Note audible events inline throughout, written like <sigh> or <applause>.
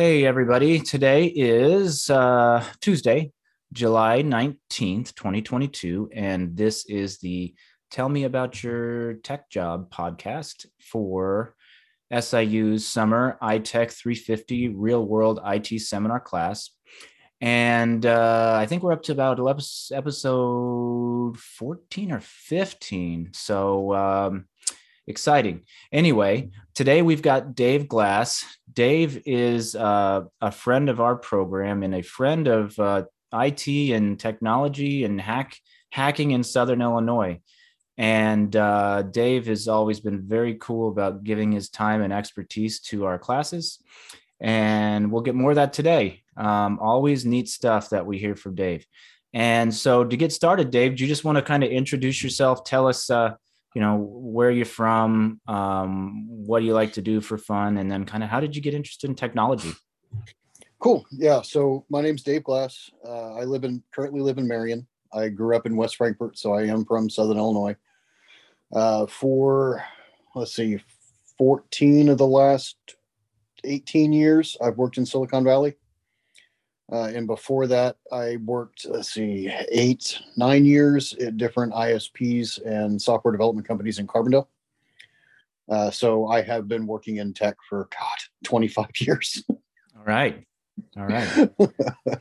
Hey, everybody. Today is uh, Tuesday, July 19th, 2022. And this is the Tell Me About Your Tech Job podcast for SIU's Summer iTech 350 Real World IT Seminar class. And uh, I think we're up to about episode 14 or 15. So, um, exciting. Anyway, today we've got Dav Glass. Dav is uh, a friend of our program and a friend of uh, IT and technology and hack hacking in Southern Illinois. And uh, Dav has always been very cool about giving his time and expertise to our classes. And we'll get more of that today. Um, always neat stuff that we hear from Dav. And so to get started, Dav, do you just want to kind of introduce yourself? Tell us uh, you know where are you're from um, what do you like to do for fun and then kind of how did you get interested in technology? Cool. Yeah so my name's dav glass. Uh, i live in currently live in marion. I grew up in west frankfort so i am from southern illinois. Uh, for let's see 14 of the last 18 years i've worked in silicon valley uh, and before that, I worked, let's see, eight, nine years at different ISPs and software development companies in Carbondale. Uh, so I have been working in tech for, God, 25 <laughs> years. All right. All right. <laughs>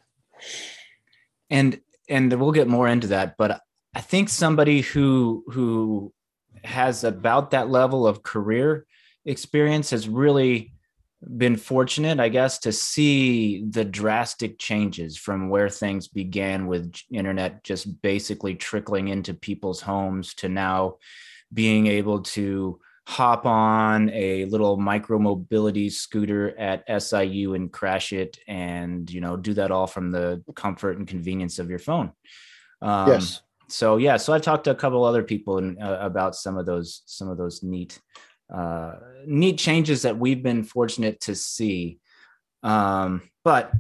and, and we'll get more into that, but I think somebody who, who has about that level of career experience has really been fortunate, I guess, to see the drastic changes from where things began with internet just basically trickling into people's homes to now being able to hop on a little micro mobility scooter at SIU and crash it and you know do that all from the comfort and convenience of your phone. Um, yes. So yeah, so I've talked to a couple other people in, uh, about some of those some of those neat uh, neat changes that we've been fortunate to see. Um, but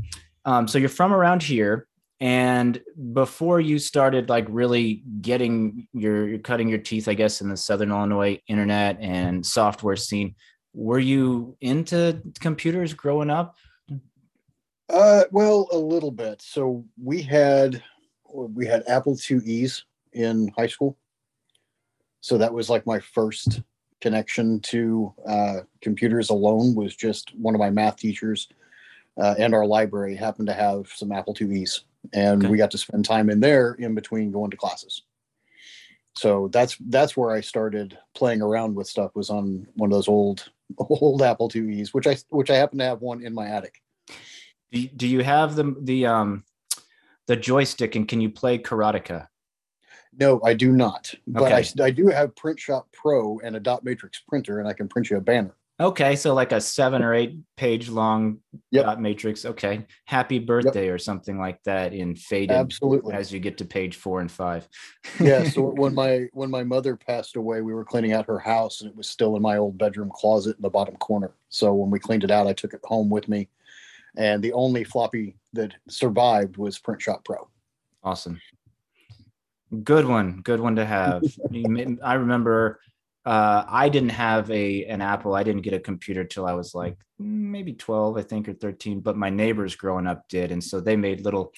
um, so you're from around here, and before you started like really getting your you're cutting your teeth, I guess, in the Southern Illinois internet and software scene, were you into computers growing up? Uh, well, a little bit. So we had we had Apple IIe's in high school. So that was like my first connection to uh, computers alone was just one of my math teachers uh, and our library happened to have some Apple IIe's, and okay. we got to spend time in there in between going to classes. So that's that's where I started playing around with stuff. Was on one of those old <laughs> old Apple IIe's, which I which I happen to have one in my attic. Do you have the the um the joystick and can you play Karateka? No, I do not. But okay. I, I do have Print Shop Pro and a dot matrix printer, and I can print you a banner. Okay, so like a seven or eight page long yep. dot matrix. Okay, happy birthday yep. or something like that in faded. Absolutely. As you get to page four and five. yeah. <laughs> So when my when my mother passed away, we were cleaning out her house, and it was still in my old bedroom closet in the bottom corner. So when we cleaned it out, I took it home with me, and the only floppy that survived was Print Shop Pro. Awesome. Good one. Good one to have. <laughs> I remember uh, I didn't have a an Apple. I didn't get a computer till I was like maybe 12, I think, or 13. But my neighbors growing up did, and so they made little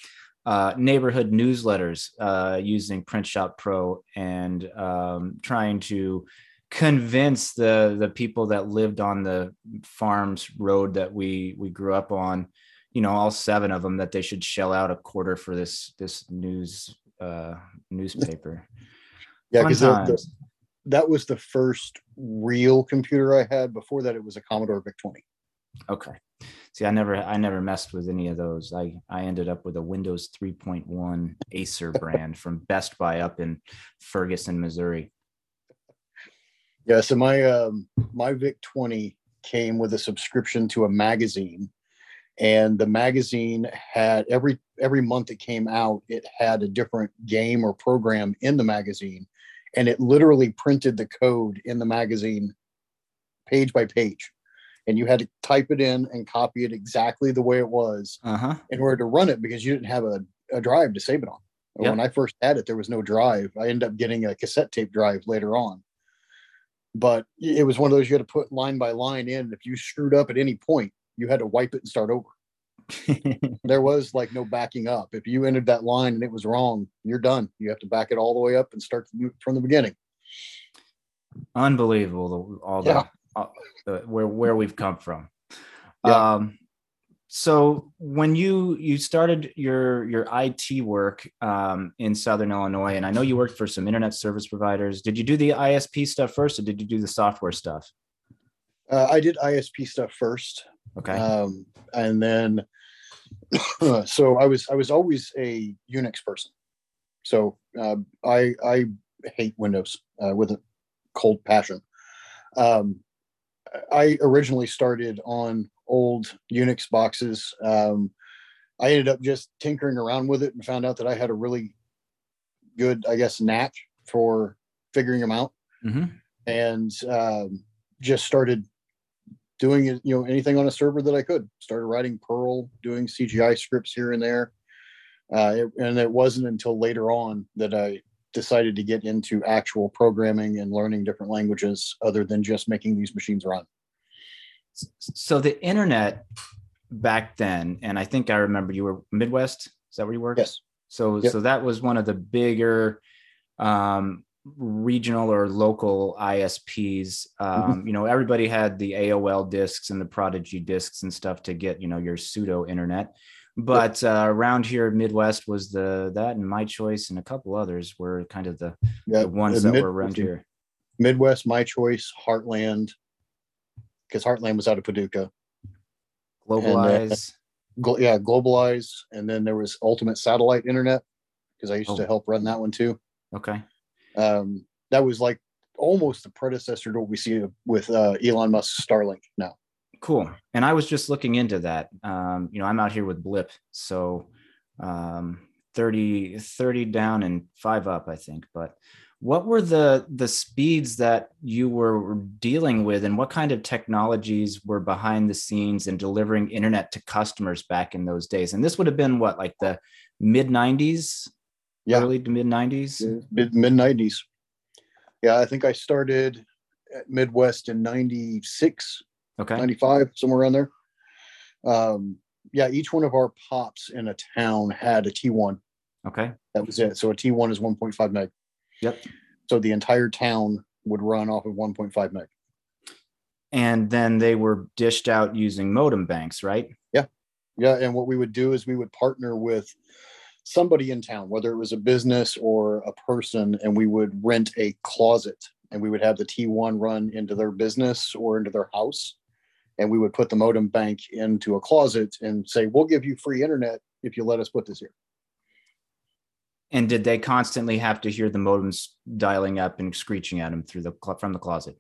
uh, neighborhood newsletters uh, using Print Shop Pro and um, trying to convince the the people that lived on the farms road that we we grew up on you know all seven of them that they should shell out a quarter for this this news uh, newspaper. <laughs> yeah, because that was the first real computer I had. Before that, it was a Commodore VIC 20. Okay. See, I never, I never messed with any of those. I, I ended up with a Windows 3.1 Acer <laughs> brand from Best Buy up in Ferguson, Missouri. Yeah. So my, um, my VIC 20 came with a subscription to a magazine and the magazine had every every month it came out it had a different game or program in the magazine and it literally printed the code in the magazine page by page. And you had to type it in and copy it exactly the way it was uh-huh. in order to run it because you didn't have a, a drive to save it on. Yep. when i first had it there was no drive. I ended up getting a cassette tape drive later on. But it was one of those you had to put line by line in. If you screwed up at any point you had to wipe it and start over. <laughs> there was like no backing up. If you entered that line and it was wrong, you're done. You have to back it all the way up and start from the beginning. Unbelievable, all the, yeah. all the where where we've come from. Yeah. Um, so when you you started your your IT work um, in Southern Illinois, and I know you worked for some internet service providers. Did you do the ISP stuff first, or did you do the software stuff? Uh, I did ISP stuff first. Okay. Um, and then, <clears throat> so I was I was always a Unix person. So uh, I I hate Windows uh, with a cold passion. Um, I originally started on old Unix boxes. Um, I ended up just tinkering around with it and found out that I had a really good, I guess, knack for figuring them out, mm-hmm. and um, just started doing. You know, anything on a server that I could. Started writing Perl, doing CGI scripts here and there, uh, it, and it wasn't until later on that I decided to get into actual programming and learning different languages other than just making these machines run so the internet back then, and I think I remember you were Midwest. Is that where you worked? Yes. So yep. so that was one of the bigger um, regional or local ISPs. Um, mm-hmm. You know, everybody had the AOL discs and the Prodigy discs and stuff to get you know your pseudo internet. But uh, around here, Midwest was the that and My Choice and a couple others were kind of the, the ones that Mid- were around here. Midwest, My Choice, Heartland, because Heartland was out of Paducah. Globalize. And, uh, yeah, globalize, and then there was Ultimate Satellite Internet because I used oh. to help run that one too. Okay. Um, that was like almost the predecessor to what we see with uh, Elon Musk's Starlink now. Cool. And I was just looking into that. Um, you know, I'm out here with Blip, so um, 30, 30 down and five up, I think. But what were the the speeds that you were dealing with and what kind of technologies were behind the scenes in delivering internet to customers back in those days and this would have been what like the mid 90s yeah early to mid 90s mid 90s yeah i think i started at midwest in 96 okay 95 somewhere around there um yeah each one of our pops in a town had a t1 okay that was it so a t1 is 1.5 meg Yep. So the entire town would run off of 1.5 meg. And then they were dished out using modem banks, right? Yeah. Yeah. And what we would do is we would partner with somebody in town, whether it was a business or a person, and we would rent a closet and we would have the T1 run into their business or into their house. And we would put the modem bank into a closet and say, we'll give you free internet if you let us put this here. And did they constantly have to hear the modems dialing up and screeching at them through the from the closet?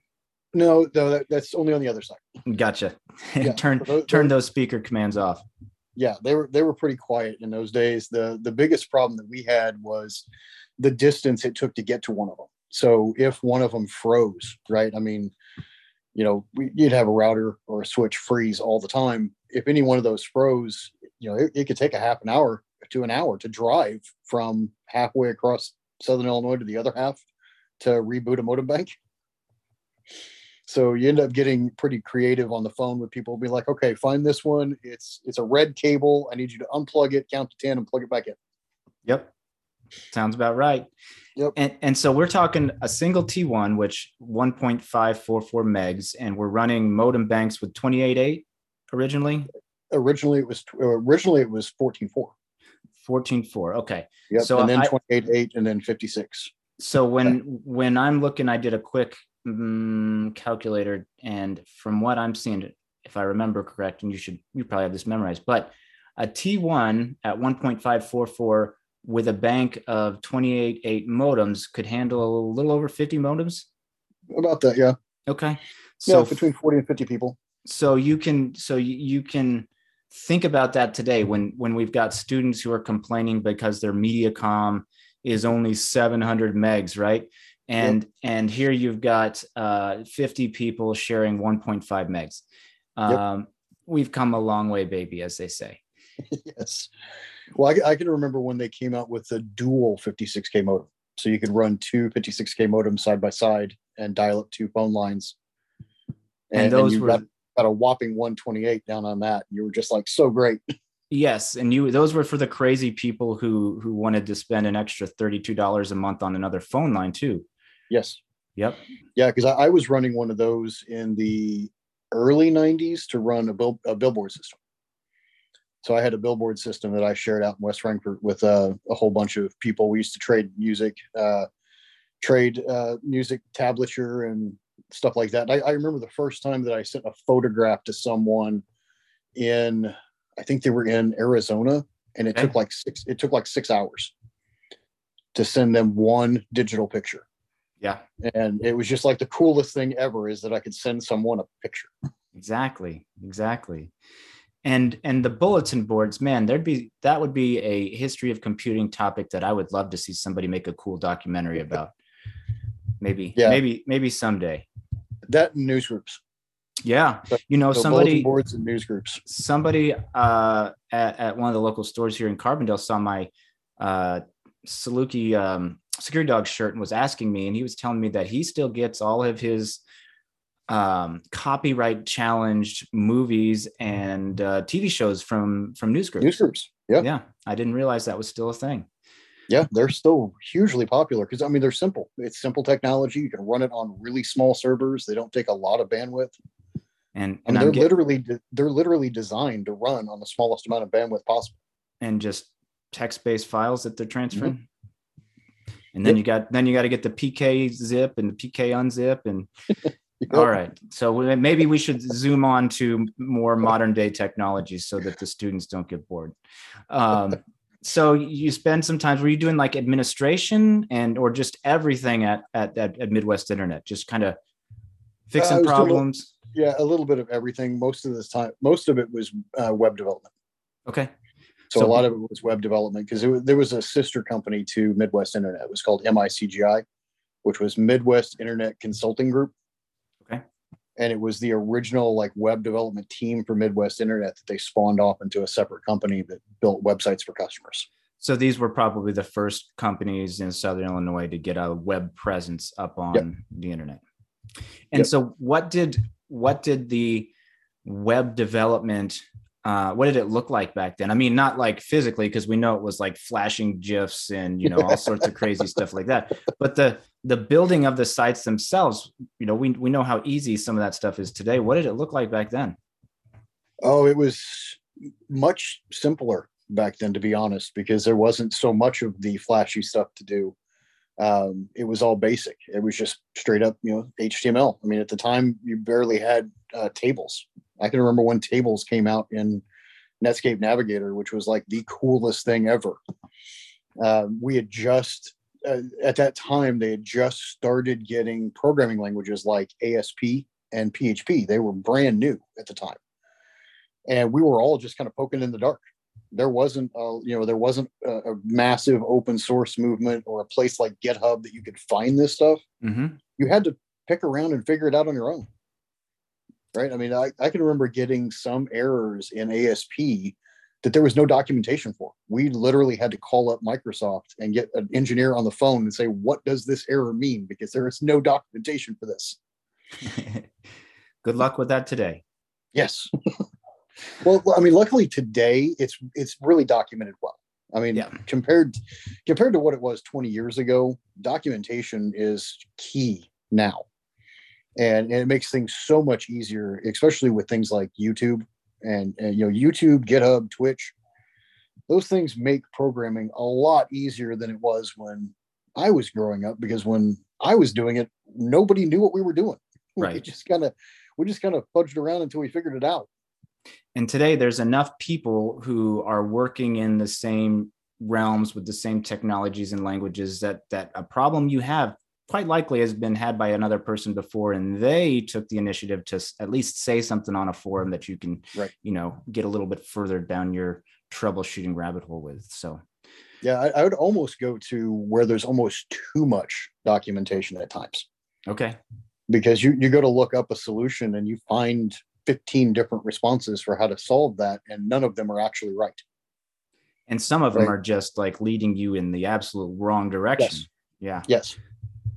No, no, that, that's only on the other side. Gotcha. <laughs> Yeah. turn those, turn those speaker commands off. Yeah, they were they were pretty quiet in those days. the The biggest problem that we had was the distance it took to get to one of them. So if one of them froze, right? I mean, you know, we, you'd have a router or a switch freeze all the time. If any one of those froze, you know, it, it could take a half an hour to an hour to drive from halfway across southern Illinois to the other half to reboot a modem bank. So you end up getting pretty creative on the phone with people. Be like, okay, find this one. It's it's a red cable. I need you to unplug it, count to ten, and plug it back in. Yep, sounds about right. Yep. And and so we're talking a single T1, which 1.544 megs, and we're running modem banks with 28.8 originally. Originally, it was uh, originally it was 14.4. 14.4. Okay. Yep. So and then 28.8 and then 56. So when when I'm looking, I did a quick um, calculator, and from what I'm seeing, if I remember correct, and you should you probably have this memorized, but a T1 at 1.544 with a bank of 28.8 modems could handle a little over 50 modems. About that, yeah. Okay. So yeah, between 40 and 50 people. So you can so you can think about that today when when we've got students who are complaining because their mediacom is only 700 megs right and yep. and here you've got uh, 50 people sharing 1.5 megs um, yep. we've come a long way baby as they say <laughs> yes well I, I, can remember when they came out with the dual 56k modem so you could run two 56k modems side by side and dial up two phone lines and, and those were got, got a whopping 128 down on that. You were just like so great. <laughs> Yes, and you those were for the crazy people who who wanted to spend an extra $32 a month on another phone line too. Yes. Yep. Yeah, because I, I was running one of those in the early 90s to run a, bill, a billboard system. So I had a billboard system that I shared out in West Frankfort with uh, a whole bunch of people. We used to trade music, uh, trade uh, music tablature and stuff like that. I, I, remember the first time that I sent a photograph to someone in, I think they were in Arizona, and it okay. took like six. It took like six hours to send them one digital picture. Yeah, and it was just like the coolest thing ever is that I could send someone a picture. Exactly, exactly. And and the bulletin boards man there'd be that would be a history of computing topic that i would love to see somebody make a cool documentary about. Maybe yeah. maybe maybe someday. That news groups. Yeah you know so somebody boards and news groups. somebody uh at, at one of the local stores here in carbondale saw my uh saluki um security dog shirt and was asking me and he was telling me that he still gets all of his um, copyright challenged movies and uh, TV shows from from news groups. News groups, yeah, yeah. I didn't realize that was still a thing. Yeah, they're still hugely popular because I mean they're simple. It's simple technology. You can run it on really small servers. They don't take a lot of bandwidth. And, and, and they're literally they're literally designed to run on the smallest amount of bandwidth possible. And just text-based files that they're transferring. Mm-hmm. And then yep. you got then you got to get the PK zip and the PK unzip and <laughs> All right. So maybe we should zoom on to more modern day technologies so that the students don't get bored. Um, so you spend some time, were you doing like administration and, or just everything at, at, at, at Midwest Internet, just kind of fixing uh, problems? yeah, a little bit of everything. Most of this time, most of it was uh, web development. Okay. So, so, a lot of it was web development because there was a sister company to Midwest Internet. It was called MICGI, which was Midwest Internet Consulting Group Okay. and it was the original like web development team for Midwest Internet that they spawned off into a separate company that built websites for customers. So these were probably the first companies in Southern Illinois to get a web presence up on yep. the internet. And yep. so what did what did the web development uh, what did it look like back then? I mean, not like physically, because we know it was like flashing gifs and you know all sorts of crazy stuff like that. But the the building of the sites themselves, you know, we we know how easy some of that stuff is today. What did it look like back then? Oh, it was much simpler back then, to be honest, because there wasn't so much of the flashy stuff to do. Um, it was all basic. It was just straight up, you know, HTML. I mean, at the time, you barely had uh, tables. I can remember when tables came out in Netscape Navigator, which was like the coolest thing ever. Uh, we had just uh, at that time they had just started getting programming languages like ASP and PHP. They were brand new at the time, and we were all just kind of poking in the dark. There wasn't, a, you know, there wasn't a, a massive open source movement or a place like GitHub that you could find this stuff. Mm-hmm. You had to pick around and figure it out on your own right? I mean, I, I can remember getting some errors in ASP that there was no documentation for. We literally had to call up Microsoft and get an engineer on the phone and say, what does this error mean? Because there is no documentation for this. <laughs> Good luck with that today. Yes. <laughs> well, I mean, luckily today it's it's really documented well. I mean, yeah. compared compared to what it was 20 years ago, documentation is key now and, and it makes things so much easier, especially with things like YouTube and, and you know YouTube, GitHub, Twitch. Those things make programming a lot easier than it was when I was growing up because when I was doing it, nobody knew what we were doing. Right. We just kind of we just kind of fudged around until we figured it out. And today there's enough people who are working in the same realms with the same technologies and languages that that a problem you have quite likely has been had by another person before and they took the initiative to at least say something on a forum that you can right. you know get a little bit further down your troubleshooting rabbit hole with so. Yeah I, I would almost go to where there's almost too much documentation at times. Okay. Because you, you go to look up a solution and you find 15 different responses for how to solve that and none of them are actually right. And some of right. them are just like leading you in the absolute wrong direction. Yes. yeah. Yes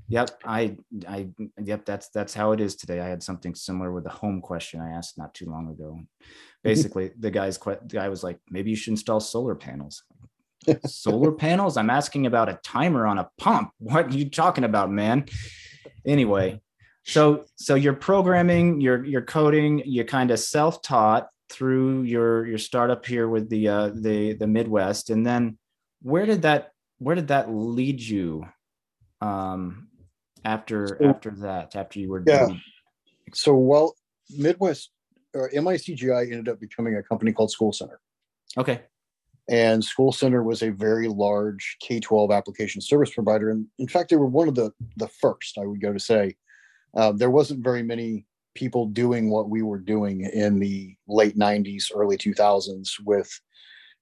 Yep, I, I, yep, that's that's how it is today. I had something similar with a home question I asked not too long ago. Basically, the guy's the guy was like, maybe you should install solar panels. <laughs> solar panels? I'm asking about a timer on a pump. What are you talking about, man? Anyway, so so you're programming, you're you're coding, you kind of self-taught through your your startup here with the uh, the the Midwest, and then where did that where did that lead you? Um, after so, after that after you were yeah. doing... so well midwest or micgi ended up becoming a company called school center. Okay. And school center was a very large k-12 application service provider. And in fact they were one of the the first i would go to say. Uh, there wasn't very many people doing what we were doing in the late 90s early 2000s with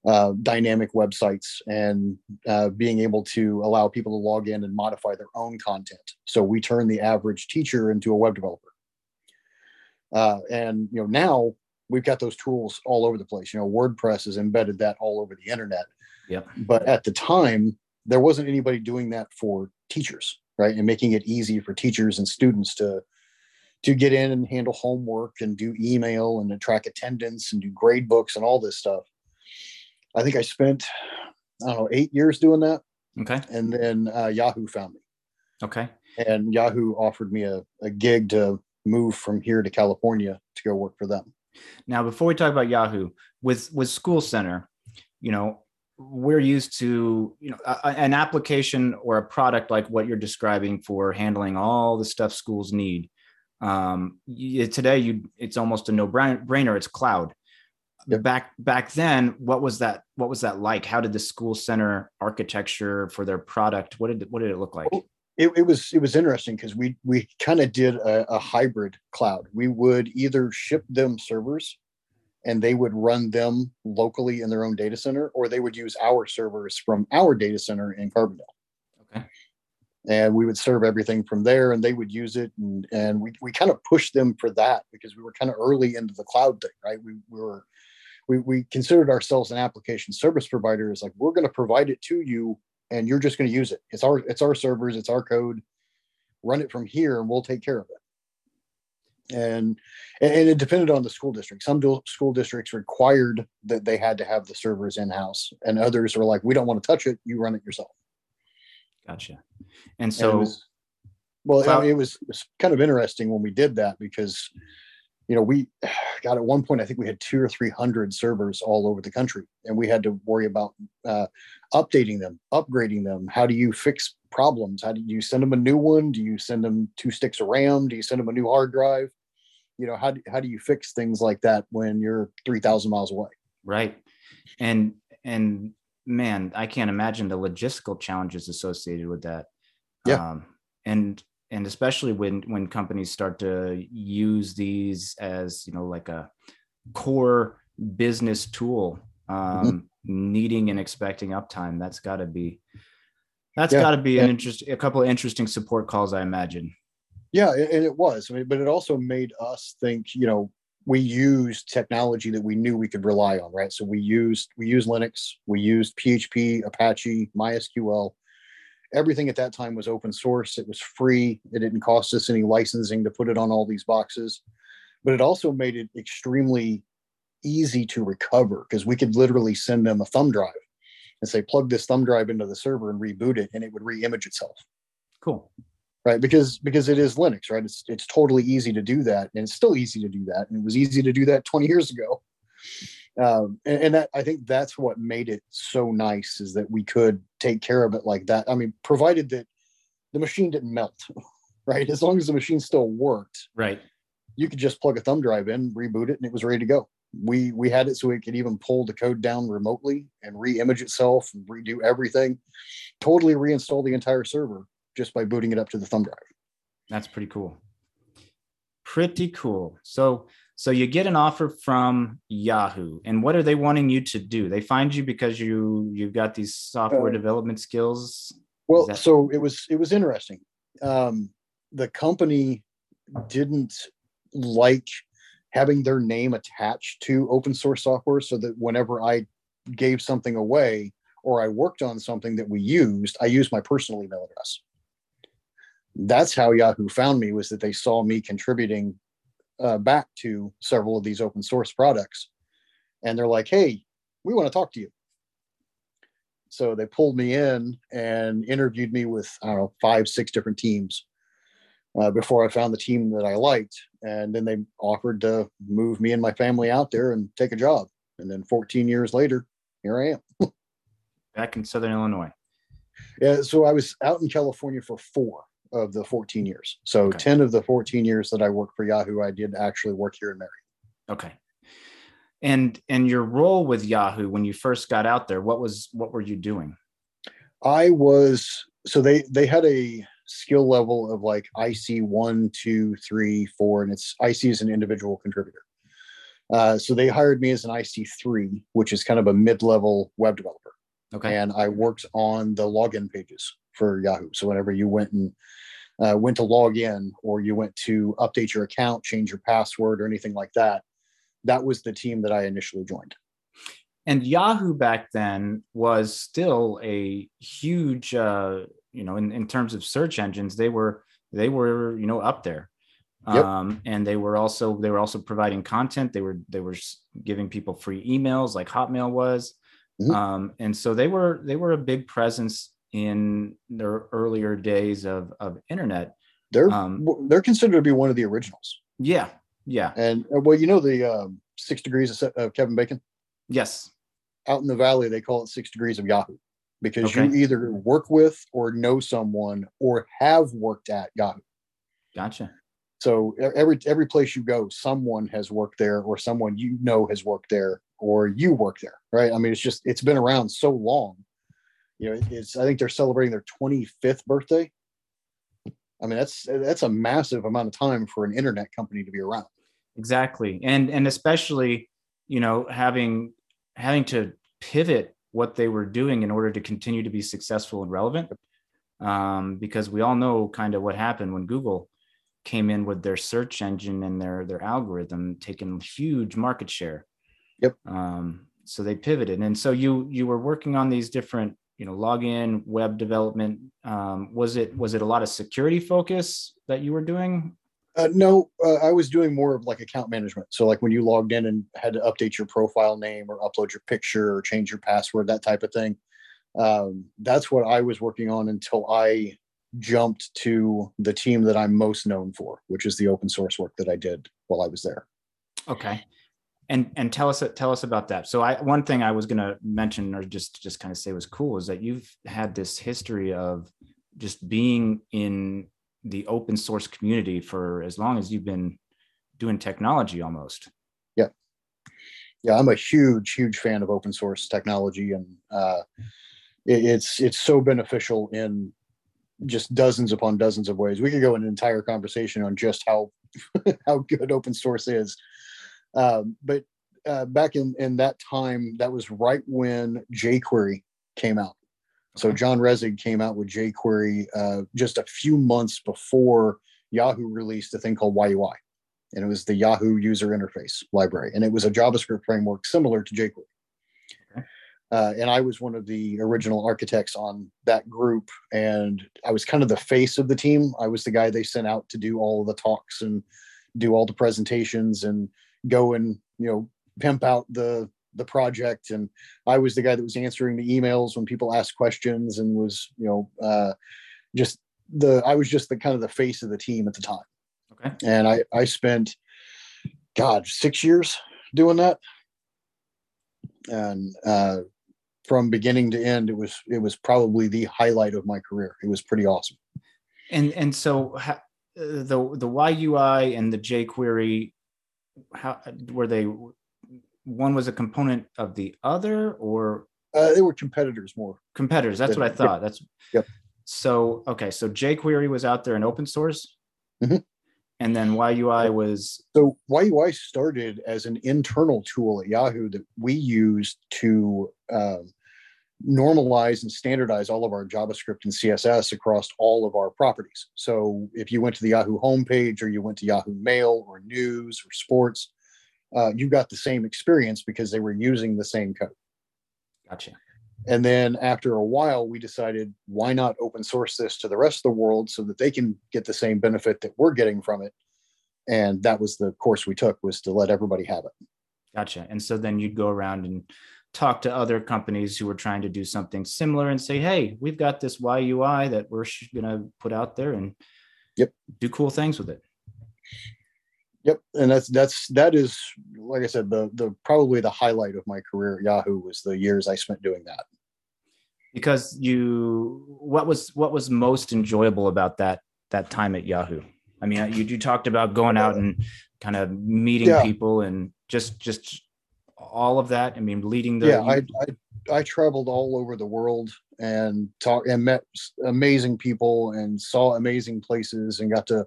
uh, dynamic websites and uh, being able to allow people to log in and modify their own content. So we turn the average teacher into a web developer. Uh, and you know now we've got those tools all over the place. You know, WordPress has embedded that all over the internet. Yeah. But at the time, there wasn't anybody doing that for teachers, right? And making it easy for teachers and students to to get in and handle homework and do email and to track attendance and do grade books and all this stuff. I think I spent, I don't know, eight years doing that. Okay. And then uh, Yahoo found me. Okay. And Yahoo offered me a, a gig to move from here to California to go work for them. Now, before we talk about Yahoo, with with School Center, you know, we're used to you know a, an application or a product like what you're describing for handling all the stuff schools need. Um, you, today, you it's almost a no brainer. It's cloud back back then what was that what was that like? How did the school center architecture for their product what did what did it look like? It, it was it was interesting because we we kind of did a, a hybrid cloud. We would either ship them servers and they would run them locally in their own data center or they would use our servers from our data center in carbondale. Okay. And we would serve everything from there and they would use it and, and we, we kind of pushed them for that because we were kind of early into the cloud thing right? We, we were we, we considered ourselves an application service provider. Is like we're going to provide it to you and you're just going to use it. It's our it's our servers it's our code. Run it from here and we'll take care of it. And and it depended on the school district. Some school districts required that they had to have the servers in house and others were like we don't want to touch it. You run it yourself. Gotcha. And so and it was, well was, it was kind of interesting when we did that because you know, we <sighs> got at one point, I think we had two or 300 servers all over the country, and we had to worry about uh, updating them, upgrading them. How do you fix problems? How do you send them a new one? Do you send them two sticks of RAM? Do you send them a new hard drive? You know, how do, how do you fix things like that when you're 3,000 miles away? Right. And, and man, I can't imagine the logistical challenges associated with that. Yeah. Um, and and especially when when companies start to use these as you know like a core business tool mm-hmm. um, mm-hmm. needing and expecting uptime that's got to be that's yeah, got to be an interest a couple of interesting support calls i imagine yeah and it was I mean, but it also made us think you know we used technology that we knew we could rely on right so we used we used linux we used php apache mysql everything at that time was open source. It was free. It didn't cost us any licensing to put it on all these boxes, but it also made it extremely easy to recover because we could literally send them a thumb drive and say, plug this thumb drive into the server and reboot it, and it would re-image itself. Cool. Right, because because it is Linux, right? It's it's totally easy to do that, and it's still easy to do that, and it was easy to do that 20 years ago um, and, and, that I think that's what made it so nice is that we could take care of it like that. I mean, provided that the machine didn't melt, <laughs> right? As long as the machine still worked, right? You could just plug a thumb drive in, reboot it, and it was ready to go. We we had it so it could even pull the code down remotely and re-image itself and redo everything, totally reinstall the entire server just by booting it up to the thumb drive. That's pretty cool. Pretty cool. So so you get an offer from Yahoo, and what are they wanting you to do? They find you because you you've got these software uh, development skills. Well, that- so it was it was interesting. Um, the company didn't like having their name attached to open source software, so that whenever I gave something away or I worked on something that we used, I used my personal email address. that's how Yahoo found me was that they saw me contributing uh, back to several of these open source products, and they're like, "Hey, we want to talk to you." So they pulled me in and interviewed me with I don't know five, six different teams uh, before I found the team that I liked, and then they offered to move me and my family out there and take a job. And then 14 years later, here I am. <laughs> Back in Southern Illinois. Yeah, so I was out in California for four of the 14 years. So okay. 10 of the 14 years that I worked for Yahoo, I did actually work here in Marion. Okay. And and your role with Yahoo when you first got out there, what was what were you doing? I was so they they had a skill level of like IC one, two, three, four, and it's IC is an individual contributor. Uh, so they hired me as an IC three, which is kind of a mid-level web developer. Okay. And I worked on the login pages for Yahoo. So whenever you went and uh, went to log in or you went to update your account, change your password, or anything like that, that was the team that I initially joined. And Yahoo back then was still a huge, uh, you know, in, in terms of search engines, they were they were you know up there. Yep. Um, and they were also they were also providing content. They were they were giving people free emails like Hotmail was. Mm-hmm. Um, and so they were they were a big presence in their earlier days of of internet. They're um, they're considered to be one of the originals. Yeah, yeah. And uh, well, you know the um, six degrees of, of Kevin Bacon. Yes. Out in the valley, they call it six degrees of Yahoo because okay. you either work with or know someone or have worked at Yahoo. Gotcha. So every every place you go, someone has worked there, or someone you know has worked there, or you work there, right? I mean, it's just it's been around so long. You know, it's I think they're celebrating their 25th birthday. I mean, that's that's a massive amount of time for an internet company to be around. Exactly, and and especially you know having having to pivot what they were doing in order to continue to be successful and relevant. Um, because we all know kind of what happened when Google came in with their search engine and their their algorithm taking huge market share Yep. Um, so they pivoted, and so you you were working on these different you know login web development. Um, was it was it a lot of security focus that you were doing? Uh, no, uh, I was doing more of like account management. So like when you logged in and had to update your profile name or upload your picture or change your password, that type of thing. Um, that's what I was working on until I jumped to the team that I'm most known for, which is the open source work that I did while I was there. Okay and and tell us tell us about that. So i one thing i was going to mention or just just kind of say was cool is that you've had this history of just being in the open source community for as long as you've been doing technology almost. Yeah. Yeah i'm a huge huge fan of open source technology and uh, it, it's it's so beneficial in just dozens upon dozens of ways. We could go an entire conversation on just how <laughs> how good open source is um, but uh, back in, in that time, that was right when jQuery came out. So John Resig came out with jQuery uh, just a few months before Yahoo released a thing called YUI, and it was the Yahoo User Interface Library, and it was a JavaScript framework similar to jQuery. Okay. Uh, and I was one of the original architects on that group, and I was kind of the face of the team. I was the guy they sent out to do all the talks and do all the presentations and go and you know pimp out the the project. And i was the guy that was answering the emails when people asked questions and was you know uh, just the i was just the kind of the face of the team at the time. Okay. And i i spent god six years doing that. And uh, from beginning to end it was it was probably the highlight of my career. It was pretty awesome. And and so ha- the the yui and the jquery how were they one was a component of the other or? Uh, they were competitors more. Competitors that's what i thought that's yep. So okay so jquery was out there in open source? Mm-hmm. and then yui was? So yui started as an internal tool at yahoo that we used to um, normalize and standardize all of our javascript and css across all of our properties so if you went to the yahoo homepage or you went to yahoo mail or news or sports uh, you got the same experience because they were using the same code. Gotcha. And then after a while, we decided why not open source this to the rest of the world so that they can get the same benefit that we're getting from it. And that was the course we took was to let everybody have it. Gotcha. And so then you'd go around and talk to other companies who were trying to do something similar and say, "Hey, we've got this YUI that we're going to put out there and yep, do cool things with it." Yep, and that's that's that is like I said, the the probably the highlight of my career at Yahoo was the years I spent doing that. Because you, what was what was most enjoyable about that that time at Yahoo? I mean, you you talked about going out and kind of meeting yeah. people and just just all of that. I mean, leading the yeah, I, I I traveled all over the world and talked and met amazing people and saw amazing places and got to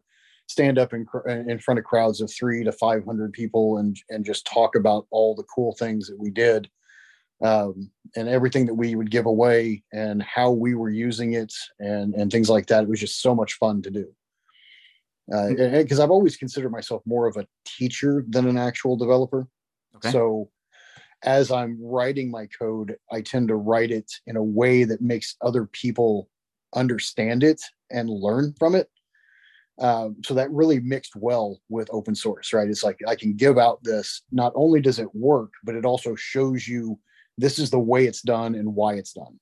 stand up in in front of crowds of three to five hundred people and and just talk about all the cool things that we did um, and everything that we would give away and how we were using it and and things like that. It was just so much fun to do. Because uh, I've always considered myself more of a teacher than an actual developer. Okay. So as I'm writing my code, I tend to write it in a way that makes other people understand it and learn from it. Um, so that really mixed well with open source, right? It's like I can give out this. Not only does it work, but it also shows you this is the way it's done and why it's done.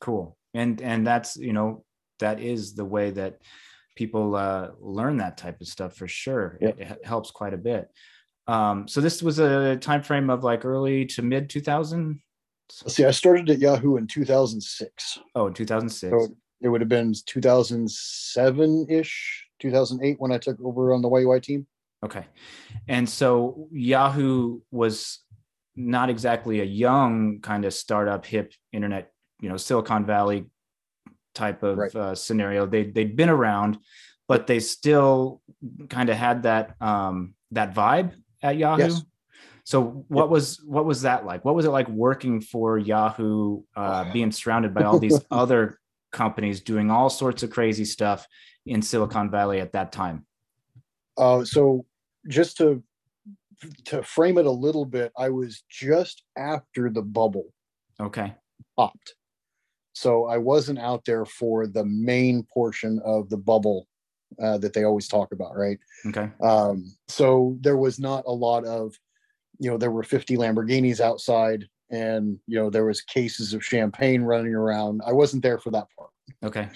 Cool, and and that's you know that is the way that people uh, learn that type of stuff for sure. Yep. It, it, helps quite a bit. Um, so this was a time frame of like early to mid 2000. See, I started at Yahoo in 2006. Oh, in 2006. So it would have been 2007 ish, 2008 when I took over on the YUI team. Okay. And so Yahoo was not exactly a young kind of startup, hip internet, you know, Silicon Valley type of right. uh, scenario. They they'd been around, but they still kind of had that um, that vibe at Yahoo. Yes. So what yep. was what was that like? What was it like working for Yahoo, uh, being surrounded by all these <laughs> other companies doing all sorts of crazy stuff in Silicon Valley at that time? Uh, so just to to frame it a little bit, I was just after the bubble. Okay. Popped. So I wasn't out there for the main portion of the bubble uh, that they always talk about, right? Okay. Um, so there was not a lot of, you know, there were 50 Lamborghinis outside and you know there was cases of champagne running around. I wasn't there for that part. Okay.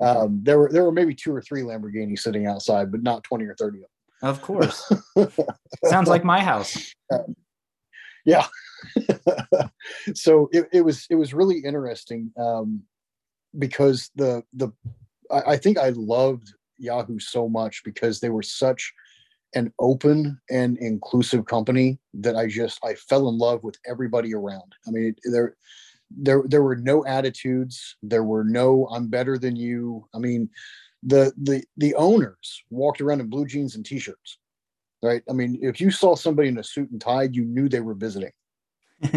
Um, there were there were maybe two or three Lamborghinis sitting outside, but not twenty or thirty of them. Of course. Sounds like my house. <laughs> Uh, yeah. <laughs> so it, it was it was really interesting um, because the the I, I think I loved Yahoo so much because they were such an open and inclusive company that I just I fell in love with everybody around. I mean, there there there were no attitudes. There were no I'm better than you. I mean, the the the owners walked around in blue jeans and t-shirts. Right? I mean, if you saw somebody in a suit and tie, you knew they were visiting. <laughs>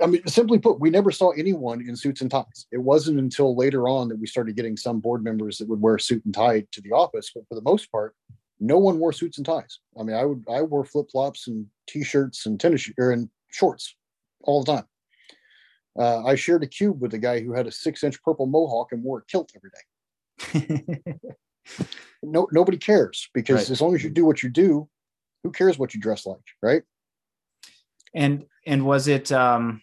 I mean, simply put, we never saw anyone in suits and ties. It wasn't until later on that we started getting some board members that would wear a suit and tie to the office. But for the most part, no one wore suits and ties. I mean, I would I wore flip flops and t-shirts and tennis or and shorts all the time. Uh, I shared a cube with a guy who had a six-inch purple mohawk and wore a kilt every day. <laughs> no, nobody cares because right. as long as you do what you do, who cares what you dress like, right? And and was it um,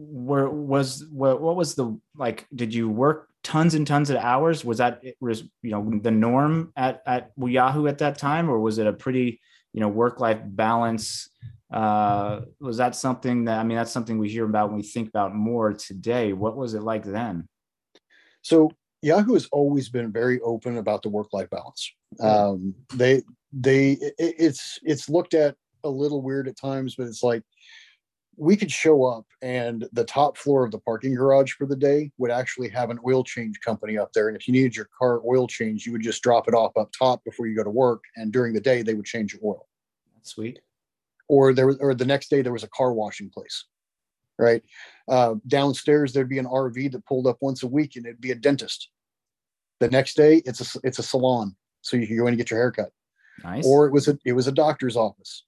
where was what, what was the like? Did you work tons and tons of hours? Was that was you know the norm at at Yahoo at that time, or was it a pretty you know work life balance? Uh, was that something that I mean that's something we hear about when we think about more today? What was it like then? So Yahoo has always been very open about the work life balance. Um, they they it, it's it's looked at a little weird at times, but it's like we could show up and the top floor of the parking garage for the day would actually have an oil change company up there. And if you needed your car oil change, you would just drop it off up top before you go to work. And during the day, they would change your oil. That's sweet. Or there was, or the next day there was a car washing place, right? Uh, downstairs there'd be an RV that pulled up once a week, and it'd be a dentist. The next day it's a it's a salon, so you can go in and get your haircut. Nice. Or it was a it was a doctor's office,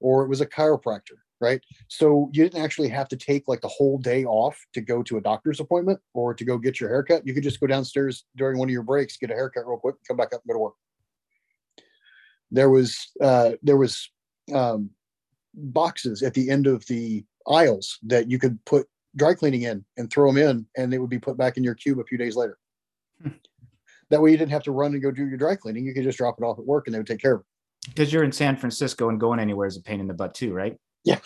or it was a chiropractor right? So you didn't actually have to take like the whole day off to go to a doctor's appointment or to go get your haircut. You could just go downstairs during one of your breaks, get a haircut real quick, come back up and go to work. There was uh, there was um, boxes at the end of the aisles that you could put dry cleaning in and throw them in, and they would be put back in your cube a few days later. Hmm. That way, you didn't have to run and go do your dry cleaning. You could just drop it off at work, and they would take care of it. Because you're in San Francisco, and going anywhere is a pain in the butt too, right? Yeah.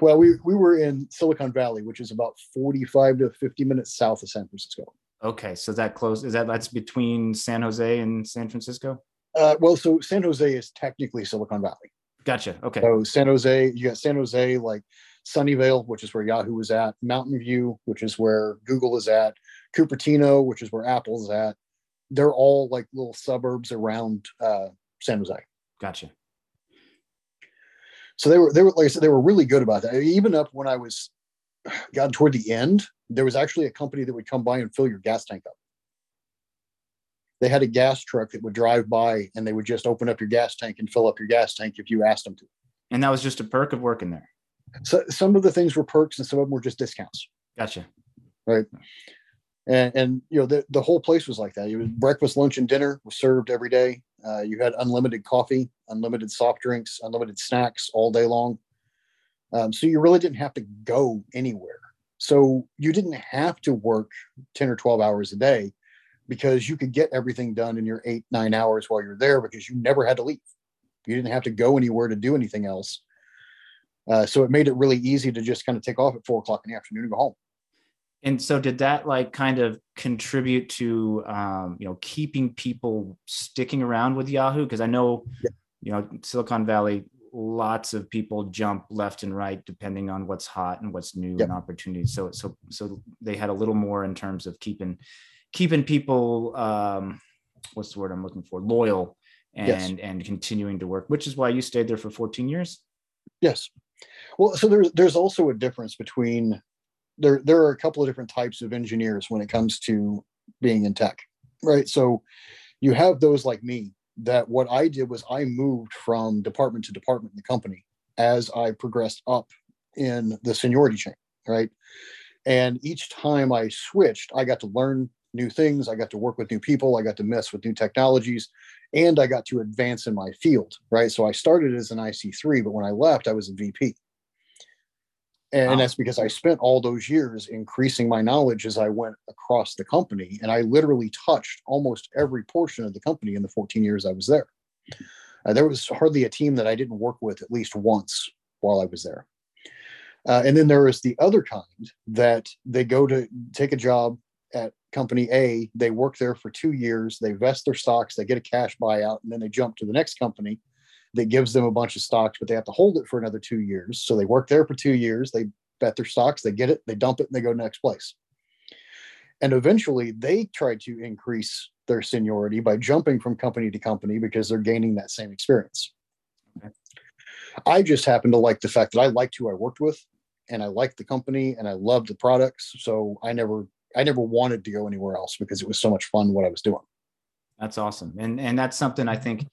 Well, we we were in Silicon Valley, which is about 45 to 50 minutes south of San Francisco. Okay, so that close is that that's between San Jose and San Francisco? Uh, well, so San Jose is technically Silicon Valley. Gotcha. Okay. So San Jose, you got San Jose, like Sunnyvale, which is where Yahoo was at, Mountain View, which is where Google is at, Cupertino, which is where Apple is at. They're all like little suburbs around uh, San Jose. Gotcha. So they were they were like I said they were really good about that. Even up when I was <sighs> got toward the end, there was actually a company that would come by and fill your gas tank up. They had a gas truck that would drive by and they would just open up your gas tank and fill up your gas tank if you asked them to. And that was just a perk of working there. So some of the things were perks and some of them were just discounts. Gotcha. Right. And, and you know the, the whole place was like that. It was breakfast, lunch, and dinner was served every day. Uh, you had unlimited coffee, unlimited soft drinks, unlimited snacks all day long. Um, so you really didn't have to go anywhere. So you didn't have to work 10 or 12 hours a day because you could get everything done in your eight, nine hours while you're there because you never had to leave. You didn't have to go anywhere to do anything else. Uh, so it made it really easy to just kind of take off at four o'clock in the afternoon and go home. And so, did that like kind of contribute to um, you know keeping people sticking around with Yahoo? Because I know, yeah. you know, Silicon Valley, lots of people jump left and right depending on what's hot and what's new and opportunities. So, so, so they had a little more in terms of keeping keeping people um, what's the word I'm looking for loyal and yes. and continuing to work, which is why you stayed there for 14 years. Yes. Well, so there's there's also a difference between there there are a couple of different types of engineers when it comes to being in tech, right? So you have those like me that what I did was I moved from department to department in the company as I progressed up in the seniority chain, right? And each time I switched, I got to learn new things. I got to work with new people. I got to mess with new technologies and I got to advance in my field, right? So I started as an IC3, but when I left, I was a VP. And, wow. that's because I spent all those years increasing my knowledge as I went across the company. And I literally touched almost every portion of the company in the 14 years I was there. Uh, there was hardly a team that I didn't work with at least once while I was there. Uh, and then there is the other kind that they go to take a job at company A, they work there for two years, they vest their stocks, they get a cash buyout, and then they jump to the next company that gives them a bunch of stocks, but they have to hold it for another two years. So they work there for two years, they bet their stocks, they get it, they dump it, and they go next place. And eventually they try to increase their seniority by jumping from company to company because they're gaining that same experience. I just happen to like the fact that I liked who I worked with and I liked the company and I loved the products. So I never I never wanted to go anywhere else because it was so much fun what I was doing. That's awesome. And and that's something I think,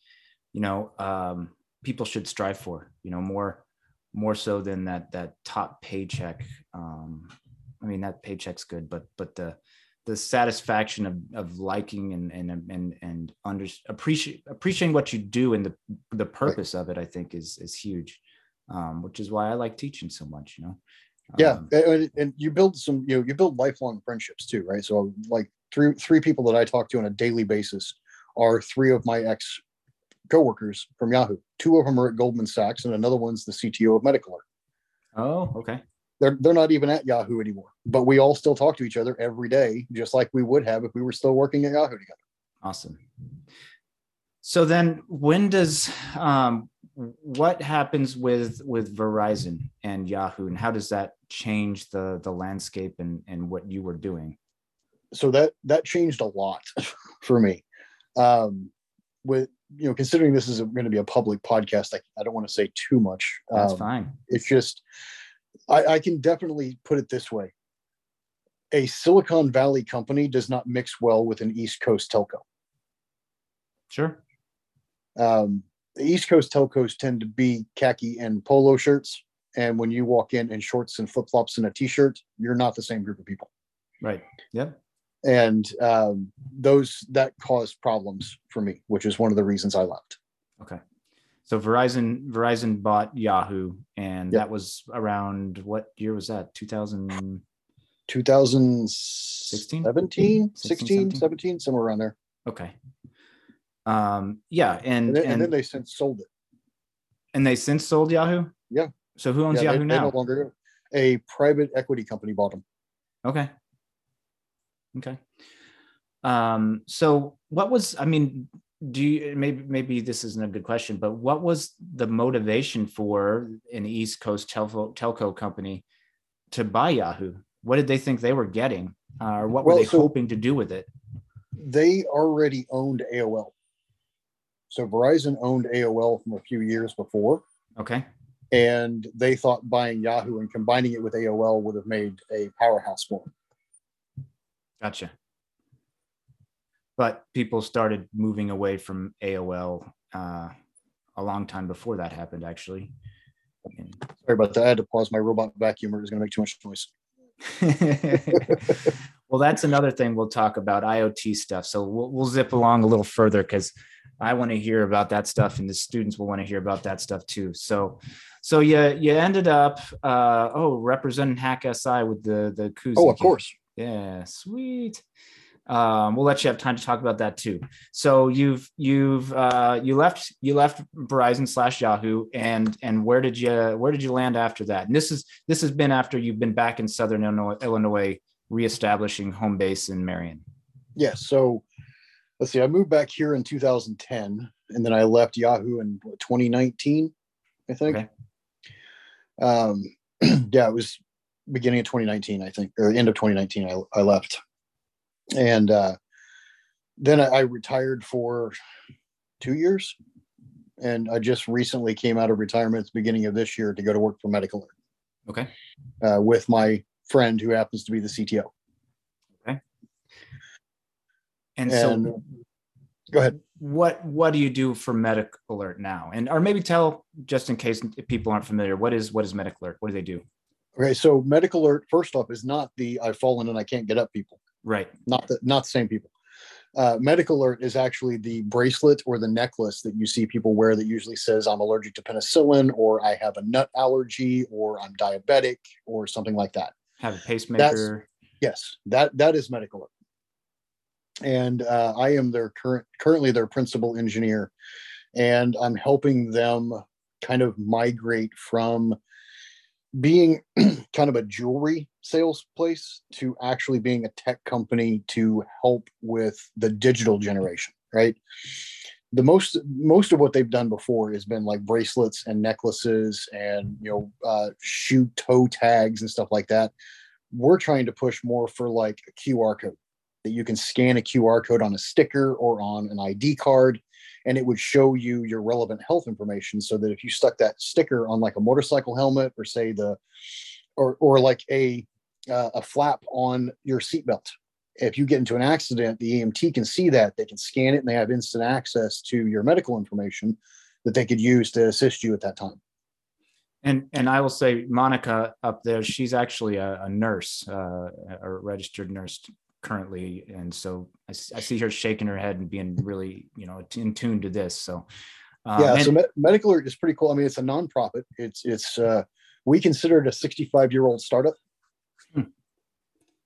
you know, um, people should strive for, you know, more more so than that that top paycheck. Um, I mean that paycheck's good, but but the the satisfaction of, of liking and and and and under appreciate appreciating what you do and the the purpose right. of it, I think is is huge. Um, which is why I like teaching so much, you know yeah um, and, and, you build some you know you build lifelong friendships too right so like three three people that i talk to on a daily basis are three of my ex coworkers from yahoo. Two of them are at goldman sachs and another one's the cto of medical oh okay. They're they're not even at yahoo anymore but we all still talk to each other every day just like we would have if we were still working at yahoo together. Awesome. So then when does um, what happens with with Verizon and Yahoo, and how does that change the the landscape and and what you were doing? So that that changed a lot <laughs> for me. Um, with you know, considering this is going to be a public podcast, I, I don't want to say too much. That's um, fine. It's just I, I can definitely put it this way: a Silicon Valley company does not mix well with an East Coast telco. Sure. Um, the East Coast telcos tend to be khaki and polo shirts, and when you walk in in shorts and flip flops and a t-shirt, you're not the same group of people. Right. Yep. And um, those that caused problems for me, which is one of the reasons I left. Okay. So Verizon Verizon bought Yahoo, and Yep. that was around what year was that? 2000. 2016, 17, 16, 17? 17, somewhere around there. Okay. Um. Yeah, and And then, and, and, then they since sold it. and they since sold Yahoo. Yeah. So who owns Yeah, Yahoo they now? no longer. A private equity company bought them. Okay. Okay. Um, so what was, I mean, do you, maybe, maybe this isn't a good question, but what was the motivation for an East Coast telco, telco company to buy Yahoo? What did they think they were getting? Uh, or what were Well, they so- hoping to do with it? They already owned AOL. So Verizon owned AOL from a few years before. Okay. and they thought buying Yahoo and combining it with AOL would have made a powerhouse for them. Gotcha. But people started moving away from AOL uh, a long time before that happened, actually. And- Sorry about that. I had to pause my robot vacuumer. was going to make too much noise. <laughs> well, that's another thing we'll talk about IoT stuff. So we'll, we'll zip along a little further because I want to hear about that stuff, and the students will want to hear about that stuff too. So, so you you ended up uh, oh representing Hack SI with the the koozie. Oh, of course. Yeah, sweet. Um, we'll let you have time to talk about that too. So you've you've uh, you left you left Verizon slash Yahoo, and and where did you where did you land after that? And this is this has been after you've been back in Southern Illinois, Illinois reestablishing home base in Marion. Yes. so let's see. I moved back here in 2010, and then I left Yahoo in 2019, I think. Okay. Um, <clears throat> yeah, it was beginning of 2019, I think, or end of 2019. I, I left, and uh, then I, I retired for two years, and I just recently came out of retirement at the beginning of this year to go to work for Medical Alert. Okay. uh, with my friend who happens to be the CTO. And, And so go ahead. what what do you do for Medic Alert now? And or maybe tell just in case people aren't familiar, what is what is Medic Alert? What do they do? Okay, so Medical Alert first off is not the I've fallen and I can't get up people. Right. Not the not the same people. Uh, Medical Alert is actually the bracelet or the necklace that you see people wear that usually says I'm allergic to penicillin or I have a nut allergy or I'm diabetic or something like that. Have a pacemaker. Yes, that that is Medical Alert. And uh, I am their current currently their principal engineer, and I'm helping them kind of migrate from being <clears throat> kind of a jewelry sales place to actually being a tech company to help with the digital generation, right? The most most of what they've done before has been like bracelets and necklaces and you know uh, shoe toe tags and stuff like that. We're trying to push more for like a QR code that you can scan a QR code on a sticker or on an ID card and it would show you your relevant health information so that if you stuck that sticker on like a motorcycle helmet or say the or or like a uh, a flap on your seatbelt if you get into an accident the emt can see that. They can scan it and they have instant access to your medical information that they could use to assist you at that time. And and I will say Monica up there, she's actually a, a nurse, uh, a registered nurse currently, and so I see her shaking her head and being really you know in tune to this. So um, yeah and- so Me- medical alert is pretty cool i mean it's a nonprofit it's it's uh we consider it a 65 year old startup Hmm.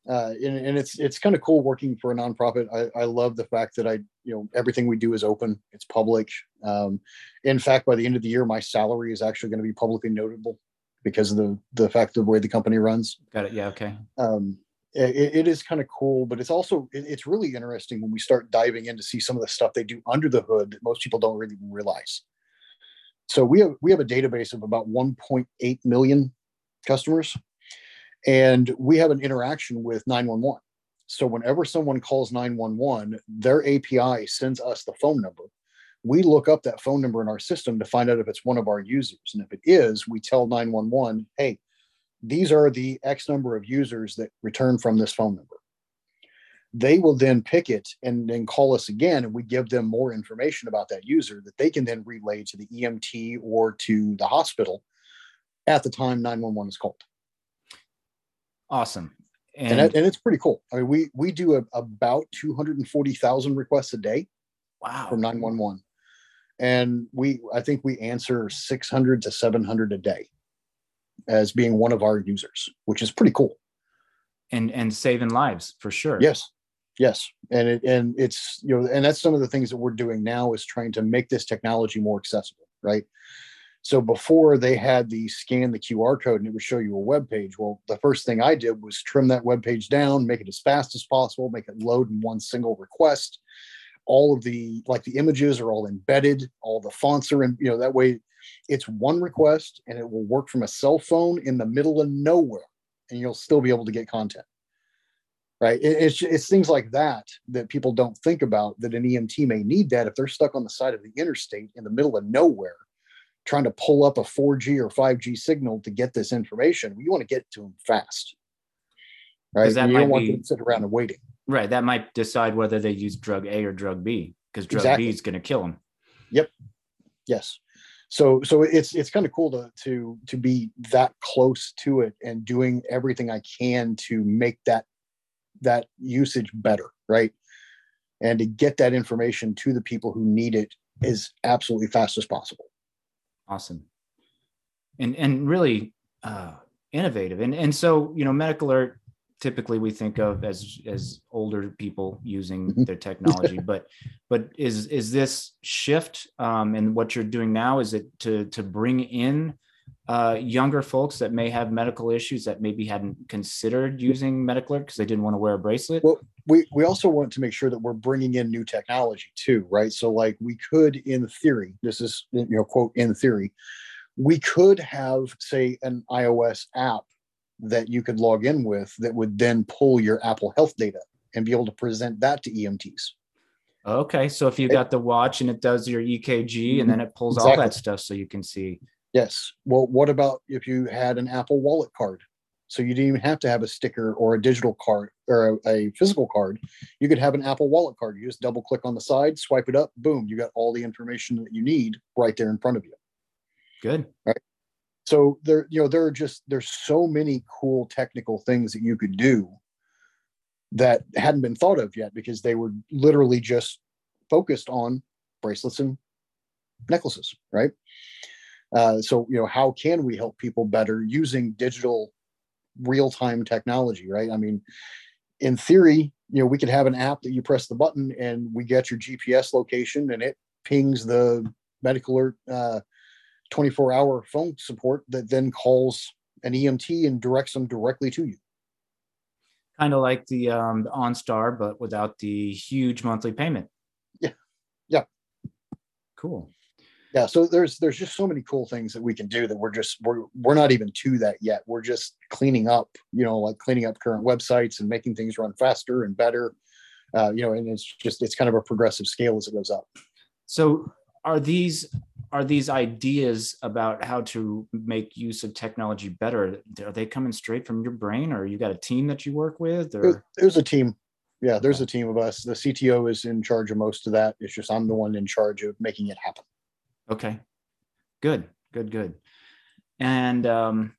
uh and, and it's it's kind of cool working for a nonprofit I, I love the fact that i you know everything we do is open it's public um in fact by the end of the year my salary is actually going to be publicly notable because of the the fact of the way the company runs got it. Yeah. Okay. um, it, it is kind of cool, but it's also it- it's really interesting when we start diving in to see some of the stuff they do under the hood that most people don't really realize. So we have we have a database of about 1.8 million customers, and we have an interaction with 911. So whenever someone calls 911, their API sends us the phone number. We look up that phone number in our system to find out if it's one of our users, and if it is, we tell 911, "Hey, these are the X number of users that return from this phone number. They will then pick it and then call us again, and we give them more information about that user that they can then relay to the EMT or to the hospital at the time 911 is called. Awesome. And, and, and it's pretty cool. I mean, we we do a, about 240,000 requests a day. Wow. From 911. And we I think we answer 600 to 700 a day as being one of our users, which is pretty cool. And and saving lives for sure. Yes. Yes. And it and it's you know, and that's some of the things that we're doing now is trying to make this technology more accessible, right? So before they had the scan the QR code and it would show you a web page. Well, the first thing I did was trim that web page down, make it as fast as possible, make it load in one single request. All of the like the images are all embedded, all the fonts are in, you know, that way it's one request and it will work from a cell phone in the middle of nowhere and you'll still be able to get content. Right. It's, it's things like that that people don't think about that an EMT may need that if they're stuck on the side of the interstate in the middle of nowhere trying to pull up a 4G or 5G signal to get this information. We want to get to them fast. Right. That you don't want be, them to sit around and waiting. Right. That might decide whether they use drug A or drug B because drug exactly. B is going to kill them. Yep. Yes. So so it's it's kind of cool to to to be that close to it and doing everything I can to make that that usage better, right? And to get that information to the people who need it as absolutely fast as possible. Awesome. And and really uh, innovative. And and so you know medical alert typically we think of as as older people using mm-hmm. their technology <laughs> but but is is this shift um and what you're doing now is it to to bring in uh, younger folks that may have medical issues that maybe hadn't considered using medical because they didn't want to wear a bracelet? Well we we also want to make sure that we're bringing in new technology too right? So like we could in theory this is you know quote in theory we could have say an ios app that you could log in with that would then pull your apple health data and be able to present that to emts okay so if you got the watch and it does your ekg and then mm-hmm. it pulls exactly. all that stuff so you can see yes well what about if you had an apple wallet card so you didn't even have to have a sticker or a digital card or a, a, physical card. You could have an Apple Wallet card. You just double click on the side, swipe it up, boom, you got all the information that you need right there in front of you. Good. Right. So there, you know, there are just there's so many cool technical things that you could do that hadn't been thought of yet because they were literally just focused on bracelets and necklaces, right? Uh, so you know, how can we help people better using digital real-time technology, right? I mean, in theory, you know, we could have an app that you press the button and we get your GPS location and it pings the medical alert uh, 24 hour phone support that then calls an EMT and directs them directly to you. Kind of like the um, OnStar, but without the huge monthly payment. Yeah. Yeah. Cool yeah so there's there's just so many cool things that we can do that we're just we're we're not even to that yet we're just cleaning up you know like cleaning up current websites and making things run faster and better uh, you know and it's just it's kind of a progressive scale as it goes up so are these are these ideas about how to make use of technology better are they coming straight from your brain or you got a team that you work with or there's a team yeah there's a team of us the cto is in charge of most of that it's just i'm the one in charge of making it happen Okay. Good. Good. Good. And um,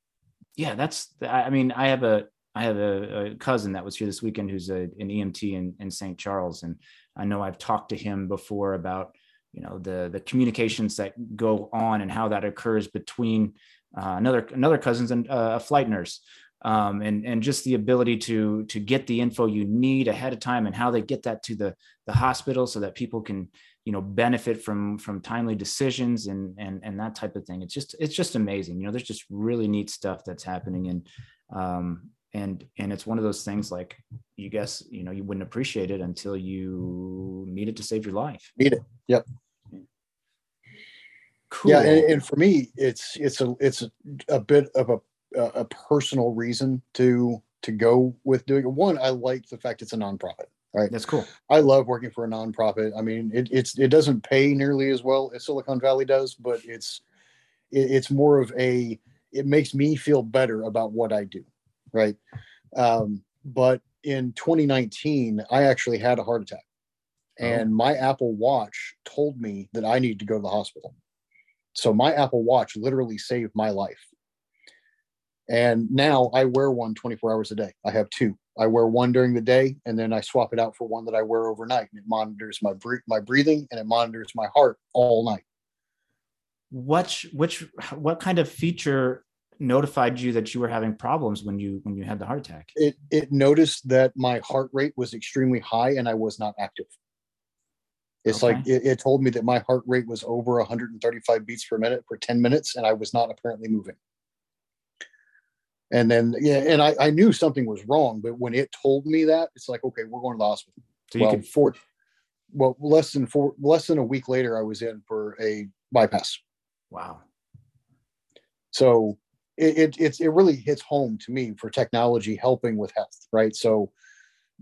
yeah, that's. I mean, I have a I have a, a cousin that was here this weekend who's a, an EMT in, in St. Charles, and I know I've talked to him before about you know the the communications that go on and how that occurs between uh, another another cousins and uh, a flight nurse. Um, and and just the ability to to get the info you need ahead of time and how they get that to the the hospital so that people can you know benefit from from timely decisions and and and that type of thing. It's just it's just amazing. You know there's just really neat stuff that's happening. And um and and it's one of those things like you guess you know you wouldn't appreciate it until you need it to save your life need it yep cool. yeah and, and for me it's it's a it's a, bit of a a personal reason to to go with doing it one i like the fact it's a nonprofit right? That's cool. I love working for a nonprofit. I mean, it, it's it doesn't pay nearly as well as Silicon Valley does, but it's it, it's more of a it makes me feel better about what I do, right? Um, but in 2019, I actually had a heart attack, oh. and my Apple Watch told me that I needed to go to the hospital. So my Apple Watch literally saved my life. And now I wear one 24 hours a day. I have two. I wear one during the day and then I swap it out for one that I wear overnight. And it monitors my my breathing and it monitors my heart all night. What which what kind of feature notified you that you were having problems when you when you had the heart attack? It it noticed that my heart rate was extremely high and I was not active. It's okay. like it, it, told me that my heart rate was over 135 beats per minute for 10 minutes and I was not apparently moving. And then yeah, and I, I knew something was wrong, but when it told me that, it's like, okay, we're going to the hospital. So well, could... four, well, less than four, less than a week later, I was in for a bypass. Wow. So it, it it's it really hits home to me for technology helping with health, right? So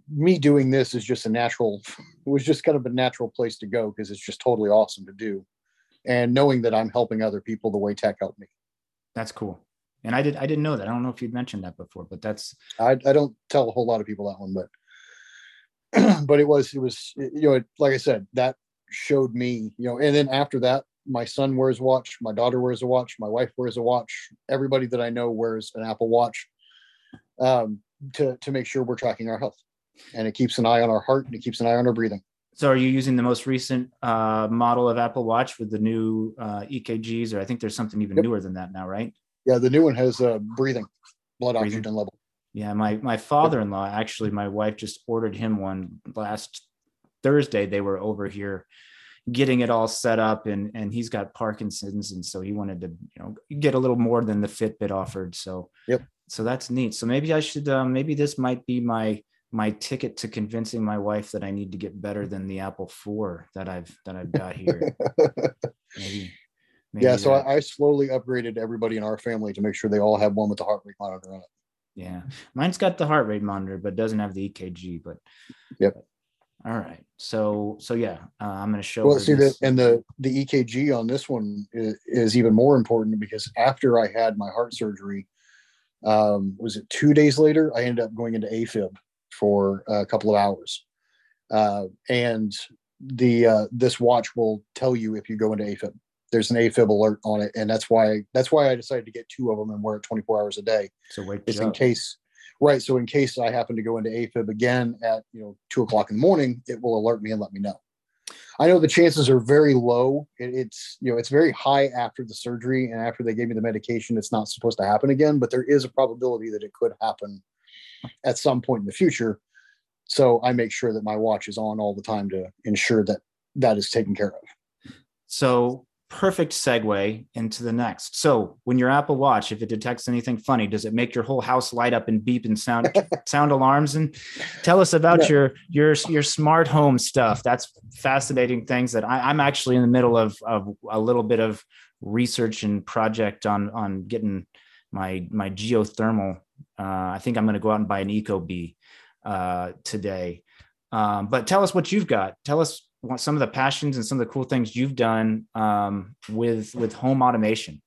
me doing this is just a natural <laughs> it was just kind of a natural place to go because it's just totally awesome to do. And knowing that i'm helping other people the way tech helped me. That's cool. And i did i didn't know that. I don't know if you'd mentioned that before but that's i, I don't tell a whole lot of people that one but <clears throat> but it was it was you know like i said that showed me you know and then after that my son wears a watch my daughter wears a watch my wife wears a watch everybody that i know wears an apple watch um, to to make sure we're tracking our health. And it keeps an eye on our heart and it keeps an eye on our breathing. So are you using the most recent uh, model of apple watch with the new uh, ekgs or i think there's something even yep. newer than that now right? Yeah the new one has uh, breathing blood breathing. oxygen level. Yeah my my father-in-law actually my wife just ordered him one last thursday. They were over here getting it all set up and and he's got parkinson's and so he wanted to you know get a little more than the fitbit offered so. Yep. So that's neat. So maybe i should um, maybe this might be my my ticket to convincing my wife that i need to get better than the apple 4 that i've that i've got here. <laughs> Maybe, maybe yeah so I, I slowly upgraded everybody in our family to make sure they all have one with the heart rate monitor on it. Yeah. Mine's got the heart rate monitor but doesn't have the ekg but yep all right. So so yeah, uh, I'm going to show. Well, see that, and the the EKG on this one is, is, even more important because after I had my heart surgery, um, was it two days later? I ended up going into AFib for a couple of hours, uh, and the uh, this watch will tell you if you go into AFib. There's an AFib alert on it, and that's why that's why I decided to get two of them and wear it 24 hours a day. So in case Right. So in case I happen to go into AFib again at you know two o'clock in the morning, it will alert me and let me know. I know the chances are very low. It, it's you know it's very high after the surgery and after they gave me the medication. It's not supposed to happen again, but there is a probability that it could happen at some point in the future. So I make sure that my watch is on all the time to ensure that that is taken care of. So perfect segue into the next. So, when your Apple Watch, if it detects anything funny, does it make your whole house light up and beep and sound <laughs> sound alarms? And tell us about yeah. your your your smart home stuff. That's fascinating things that I, I'm actually in the middle of of a little bit of research and project on on getting my my geothermal. Uh, I think I'm going to go out and buy an Ecobee uh, today. Um, but tell us what you've got. Tell us some of the passions and some of the cool things you've done um, with with home automation.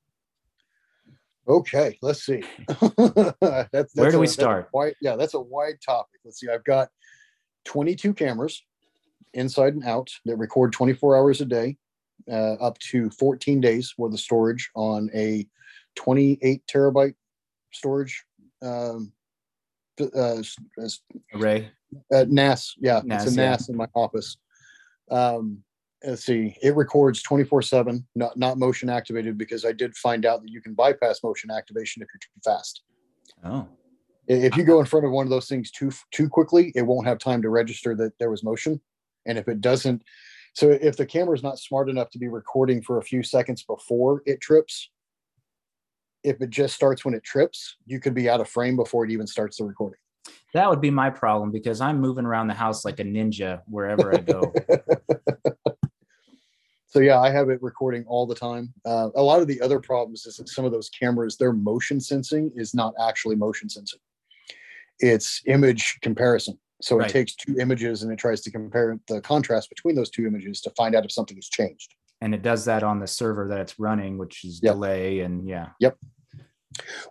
Okay, let's see. that's, <laughs> <laughs> that's Where do a, we start? Wide, yeah, that's a wide topic. Let's see. I've got 22 cameras inside and out that record 24 hours a day, uh, up to 14 days worth of storage on a 28 terabyte storage um, uh, array. Uh, NAS, yeah, NAS, it's a NAS yeah. in my office. Um, let's see, it records 24 seven, not, not motion activated because I did find out that you can bypass motion activation if you're too fast. Oh, if you go in front of one of those things too, too quickly, it won't have time to register that there was motion. And if it doesn't, so if the camera is not smart enough to be recording for a few seconds before it trips, if it just starts when it trips, you could be out of frame before it even starts the recording. That would be my problem because I'm moving around the house like a ninja wherever I go. <laughs> so yeah, I have it recording all the time. Uh, a lot of the other problems is that some of those cameras, their motion sensing is not actually motion sensing. It's image comparison. So right. it takes two images and it tries to compare the contrast between those two images to find out if something has changed. And it does that on the server that it's running, which is yep. delay and yeah. Yep.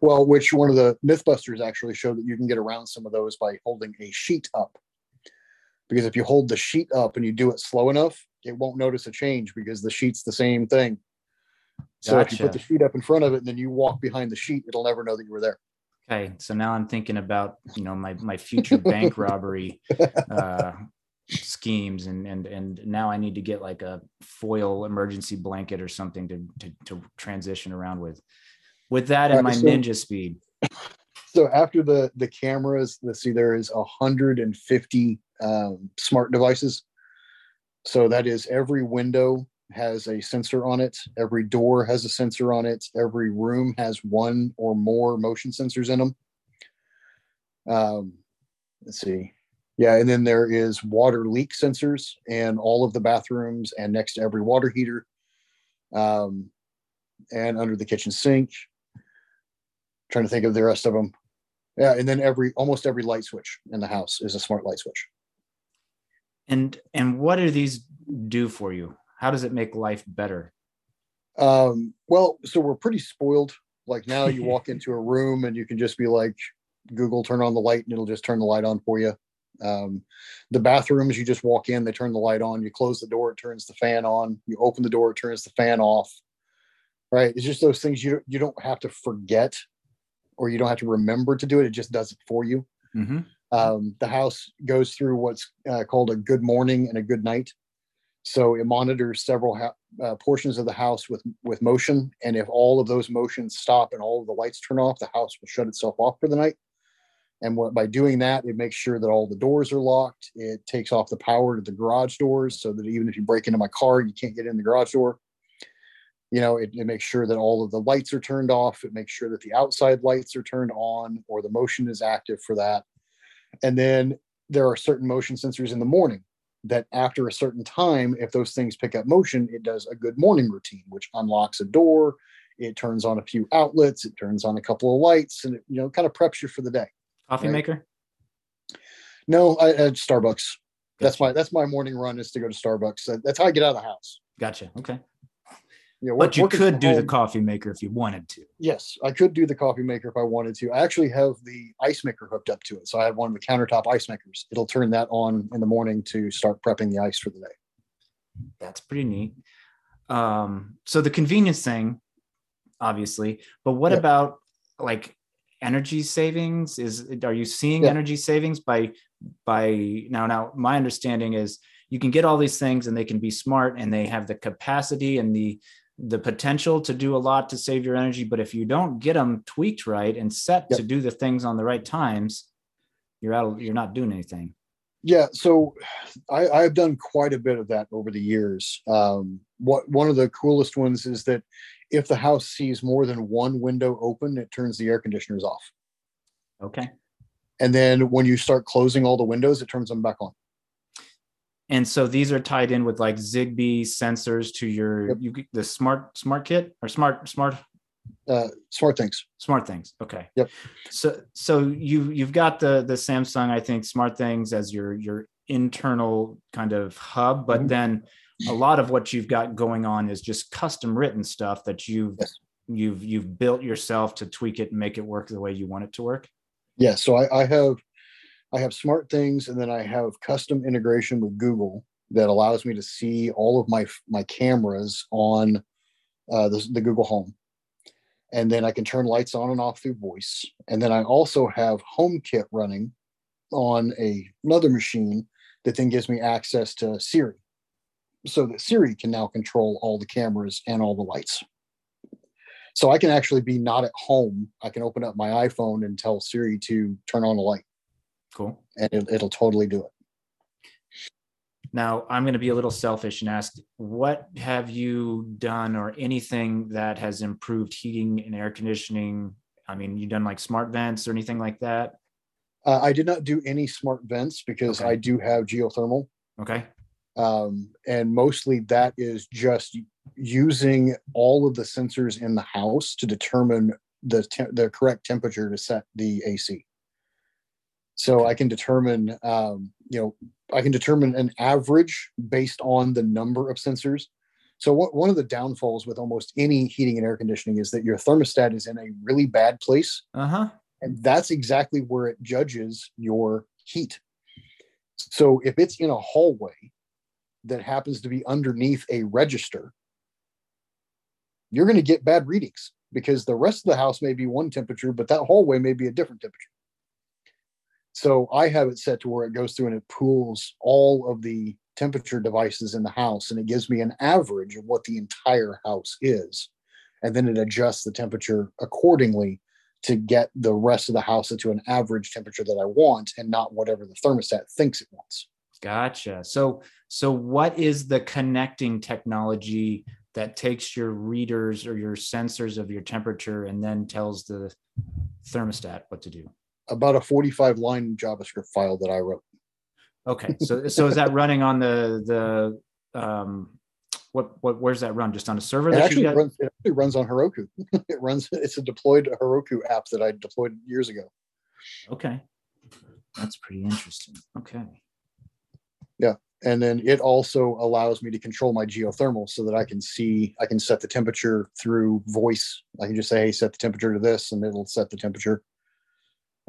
Well, which one of the Mythbusters actually showed that you can get around some of those by holding a sheet up. Because if you hold the sheet up and you do it slow enough, it won't notice a change because the sheet's the same thing. So gotcha. if you put the sheet up in front of it and then you walk behind the sheet, it'll never know that you were there. Okay, so now I'm thinking about you know my my future bank <laughs> robbery uh, schemes, and and and now I need to get like a foil emergency blanket or something to to, to transition around with. With that and my so, ninja speed. <laughs> So after the the cameras, let's see, there is 150 um, smart devices. So that is every window has a sensor on it. Every door has a sensor on it. Every room has one or more motion sensors in them. Um, let's see. Yeah, and then there is water leak sensors in all of the bathrooms and next to every water heater, um, and under the kitchen sink. Trying to think of the rest of them. Yeah, and then every almost every light switch in the house is a smart light switch. And and what do these do for you? How does it make life better? Um, well, so we're pretty spoiled. Like now you <laughs> walk into a room and you can just be like, Google, turn on the light, and it'll just turn the light on for you. Um, the bathrooms, you just walk in, they turn the light on. You close the door, it turns the fan on. You open the door, it turns the fan off. Right? It's just those things you you don't have to forget, or you don't have to remember to do it. It just does it for you. Mm-hmm. Um, the house goes through what's uh, called a good morning and a good night. So it monitors several ha- uh, portions of the house with with motion, and if all of those motions stop and all of the lights turn off, the house will shut itself off for the night. And what, by doing that, it makes sure that all the doors are locked. It takes off the power to the garage doors so that even if you break into my car, you can't get in the garage door. You know, it, it makes sure that all of the lights are turned off. It makes sure that the outside lights are turned on or the motion is active for that. And then there are certain motion sensors in the morning that after a certain time, if those things pick up motion, it does a good morning routine, which unlocks a door, it turns on a few outlets, it turns on a couple of lights, and it you know kind of preps you for the day. Coffee right? maker? No, I, I Starbucks. Gotcha. That's my that's my morning run is to go to Starbucks. That's how I get out of the house. Gotcha. Okay. Yeah, work, but you could do home. the coffee maker if you wanted to. Yes, I could do the coffee maker if I wanted to. I actually have the ice maker hooked up to it, so I have one of the countertop ice makers. It'll turn that on in the morning to start prepping the ice for the day. That's pretty neat. Um, so the convenience thing, obviously, but what about like energy savings? Is are you seeing yeah. energy savings by by now? Now, my understanding is you can get all these things and they can be smart and they have the capacity and the the potential to do a lot to save your energy but if you don't get them tweaked right and set yep. to do the things on the right times you're out you're not doing anything. Yeah so I, i've done quite a bit of that over the years. Um, what one of the coolest ones is that if the house sees more than one window open it turns the air conditioners off. Okay. And then when you start closing all the windows it turns them back on and so these are tied in with like zigbee sensors to your yep. you the smart smart kit or smart smart uh smart things smart things okay yep so so you you've got the the samsung i think smart things as your your internal kind of hub but mm-hmm. then a lot of what you've got going on is just custom written stuff that you've yes. you've you've built yourself to tweak it and make it work the way you want it to work yeah so i, I have I have smart things, and then I have custom integration with Google that allows me to see all of my my cameras on uh, the, the Google Home, and then I can turn lights on and off through voice. And then I also have HomeKit running on a, another machine that then gives me access to Siri, so that Siri can now control all the cameras and all the lights. So I can actually be not at home. I can open up my iPhone and tell Siri to turn on a light. Cool. And it, it'll totally do it. Now, I'm going to be a little selfish and ask what have you done or anything that has improved heating and air conditioning? I mean, you've done like smart vents or anything like that? Uh, I did not do any smart vents because okay. I do have geothermal. Okay. Um, and mostly that is just using all of the sensors in the house to determine the te- the correct temperature to set the AC. So I can determine, um, you know, I can determine an average based on the number of sensors. So what, one of the downfalls with almost any heating and air conditioning is that your thermostat is in a really bad place. Uh-huh. And that's exactly where it judges your heat. So if it's in a hallway that happens to be underneath a register, you're going to get bad readings because the rest of the house may be one temperature, but that hallway may be a different temperature. So I have it set to where it goes through and it pools all of the temperature devices in the house and it gives me an average of what the entire house is. And then it adjusts the temperature accordingly to get the rest of the house into an average temperature that I want and not whatever the thermostat thinks it wants. Gotcha. So so what is the connecting technology that takes your readers or your sensors of your temperature and then tells the thermostat what to do? About a 45 line JavaScript file that I wrote. Okay. So so is that <laughs> running on the the um what what where's that run? Just on a server? It that actually, runs, it actually runs on Heroku. <laughs> it runs. It's a deployed Heroku app that I deployed years ago. Okay. That's pretty interesting. Okay. Yeah, and then it also allows me to control my geothermal so that I can see. I can set the temperature through voice. I can just say, "Hey, set the temperature to this," and it'll set the temperature.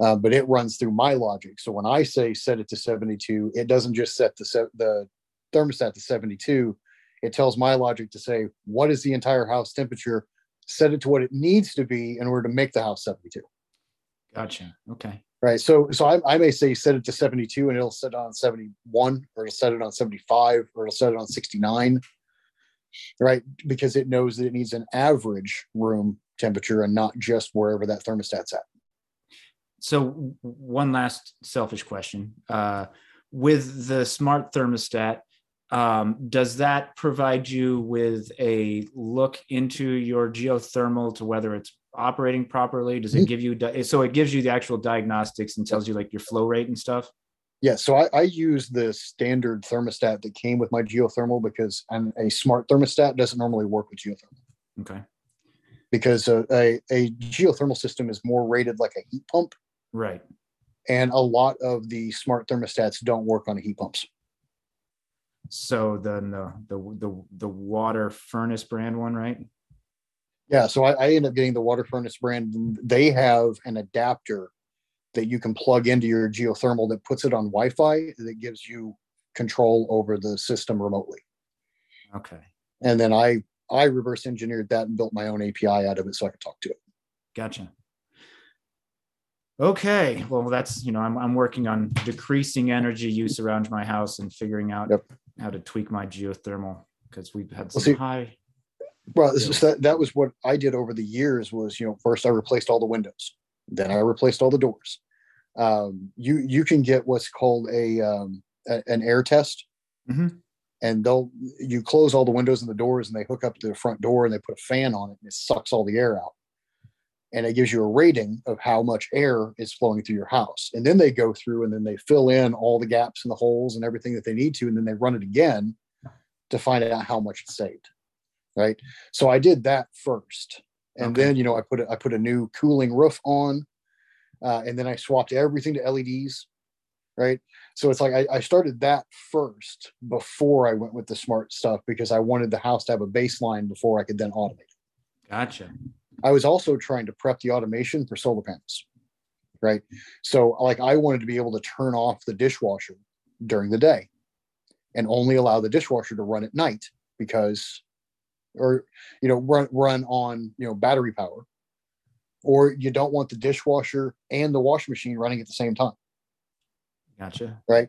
Uh, but it runs through my logic. So when I say set it to 72, it doesn't just set the se- the thermostat to 72. It tells my logic to say what is the entire house temperature, set it to what it needs to be in order to make the house 72. Gotcha. Okay. Right. So so I, I may say set it to 72 and it'll set it on 71 or it'll set it on 75 or it'll set it on 69. Right. Because it knows that it needs an average room temperature and not just wherever that thermostat's at. So one last selfish question. Uh, with the smart thermostat, um, does that provide you with a look into your geothermal to whether it's operating properly? Does it Mhm. give you di- so it gives you the actual diagnostics and tells you like your flow rate and stuff? Yeah, so I, I use the standard thermostat that came with my geothermal because an, a smart thermostat doesn't normally work with geothermal Okay. because a, a, a geothermal system is more rated like a heat pump, Right. and a lot of the smart thermostats don't work on heat pumps. So then the the the the water furnace brand one, right? Yeah, so I, I end up getting the water furnace brand. They have an adapter that you can plug into your geothermal that puts it on Wi-Fi that gives you control over the system remotely. Okay. And then I I reverse engineered that and built my own API out of it so I could talk to it. Gotcha. Okay. Well, that's, you know, I'm, I'm working on decreasing energy use around my house and figuring out Yep. how to tweak my geothermal because we've had Well, some see- high. Well, this is- that, that was what I did over the years was, you know, first I replaced all the windows, then I replaced all the doors. Um, you you can get what's called a, um, a an air test, Mhm. and they'll you close all the windows and the doors, and they hook up to the front door and they put a fan on it, and it sucks all the air out, and it gives you a rating of how much air is flowing through your house, and then they go through and then they fill in all the gaps and the holes and everything that they need to, and then they run it again to find out how much it's saved right? So i did that first. And Okay. then you know i put a, i put a new cooling roof on uh, and then i swapped everything to leds right? So it's like I, I started that first before i went with the smart stuff because i wanted the house to have a baseline before i could then automate Gotcha. I was also trying to prep the automation for solar panels. Right. So, like, I wanted to be able to turn off the dishwasher during the day and only allow the dishwasher to run at night because, or, you know, run, run on, you know, battery power. Or you don't want the dishwasher and the washing machine running at the same time. Gotcha. Right.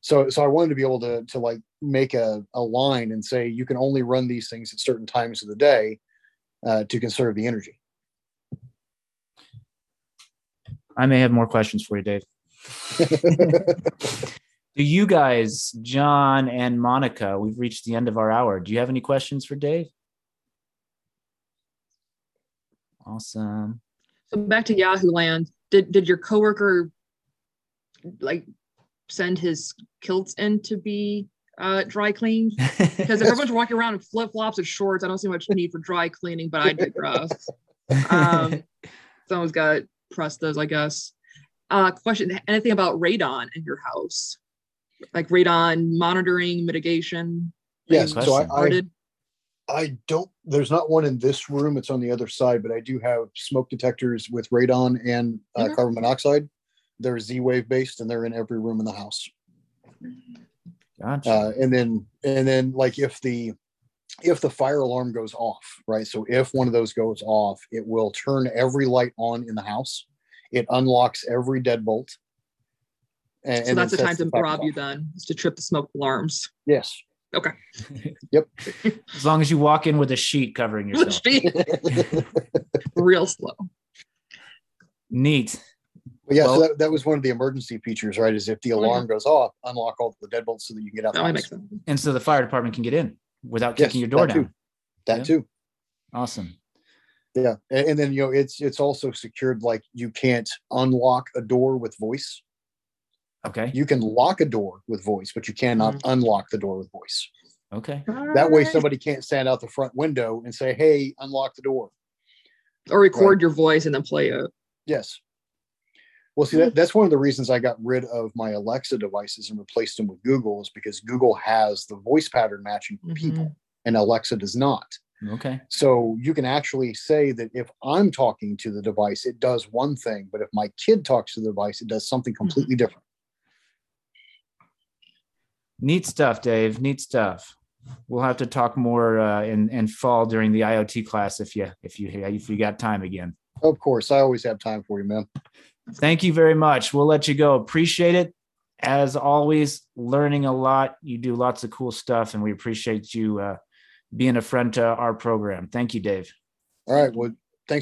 So, so I wanted to be able to, to like make a, a line and say you can only run these things at certain times of the day uh, to conserve the energy. I may have more questions for you, Dav. <laughs> Do you guys, John and Monica, we've reached the end of our hour. Do you have any questions for Dav? Awesome. So back to Yahoo Land. Did did your coworker like send his kilts in to be uh, dry cleaned? Because if everyone's walking around in flip flops and shorts, I don't see much need for dry cleaning. But I digress. Um, <laughs> Someone's got to press those, I guess. Uh, question: Anything about radon in your house? Like radon monitoring, mitigation? Yes. So I. I, I don't, there's not one in this room. It's on the other side, but I do have smoke detectors with radon and uh, Okay. carbon monoxide. They're Z wave based and they're in every room in the house. Gotcha. Uh, and then, and then like if the, if the fire alarm goes off, right? So if one of those goes off, it will turn every light on in the house. It unlocks every deadbolt. And, So and that's the time sets to fires rob you then, is to trip the smoke alarms. Yes. Okay. <laughs> yep. As long as you walk in with a sheet covering yourself. <laughs> Real slow. Neat. But yeah, Well- so that, that was one of the emergency features, right? Is if the yeah. alarm goes off, unlock all the deadbolts so that you can get out. That makes sense. And so the fire department can get in without Yes, kicking your door that down. too. That Yeah. too. Awesome. Yeah, and, and then you know it's it's also secured. Like you can't unlock a door with voice. Okay. You can lock a door with voice, but you cannot Mm-hmm. unlock the door with voice. Okay. That way, somebody can't stand out the front window and say, "Hey, unlock the door." Or record your voice and then play it. Yes. Well, see, that, that's one of the reasons I got rid of my Alexa devices and replaced them with Google is because Google has the voice pattern matching for Mhm. people and Alexa does not. Okay. So you can actually say that if I'm talking to the device, it does one thing, but if my kid talks to the device, it does something completely different. Neat stuff, Dav. Neat stuff. We'll have to talk more uh, in in fall during the IoT class if you if you if you got time again. Of course, I always have time for you, man. Thank you very much. We'll let you go. Appreciate it. As always, learning a lot. You do lots of cool stuff, and we appreciate you uh, being a friend to our program. Thank you, Dav. All right. Well,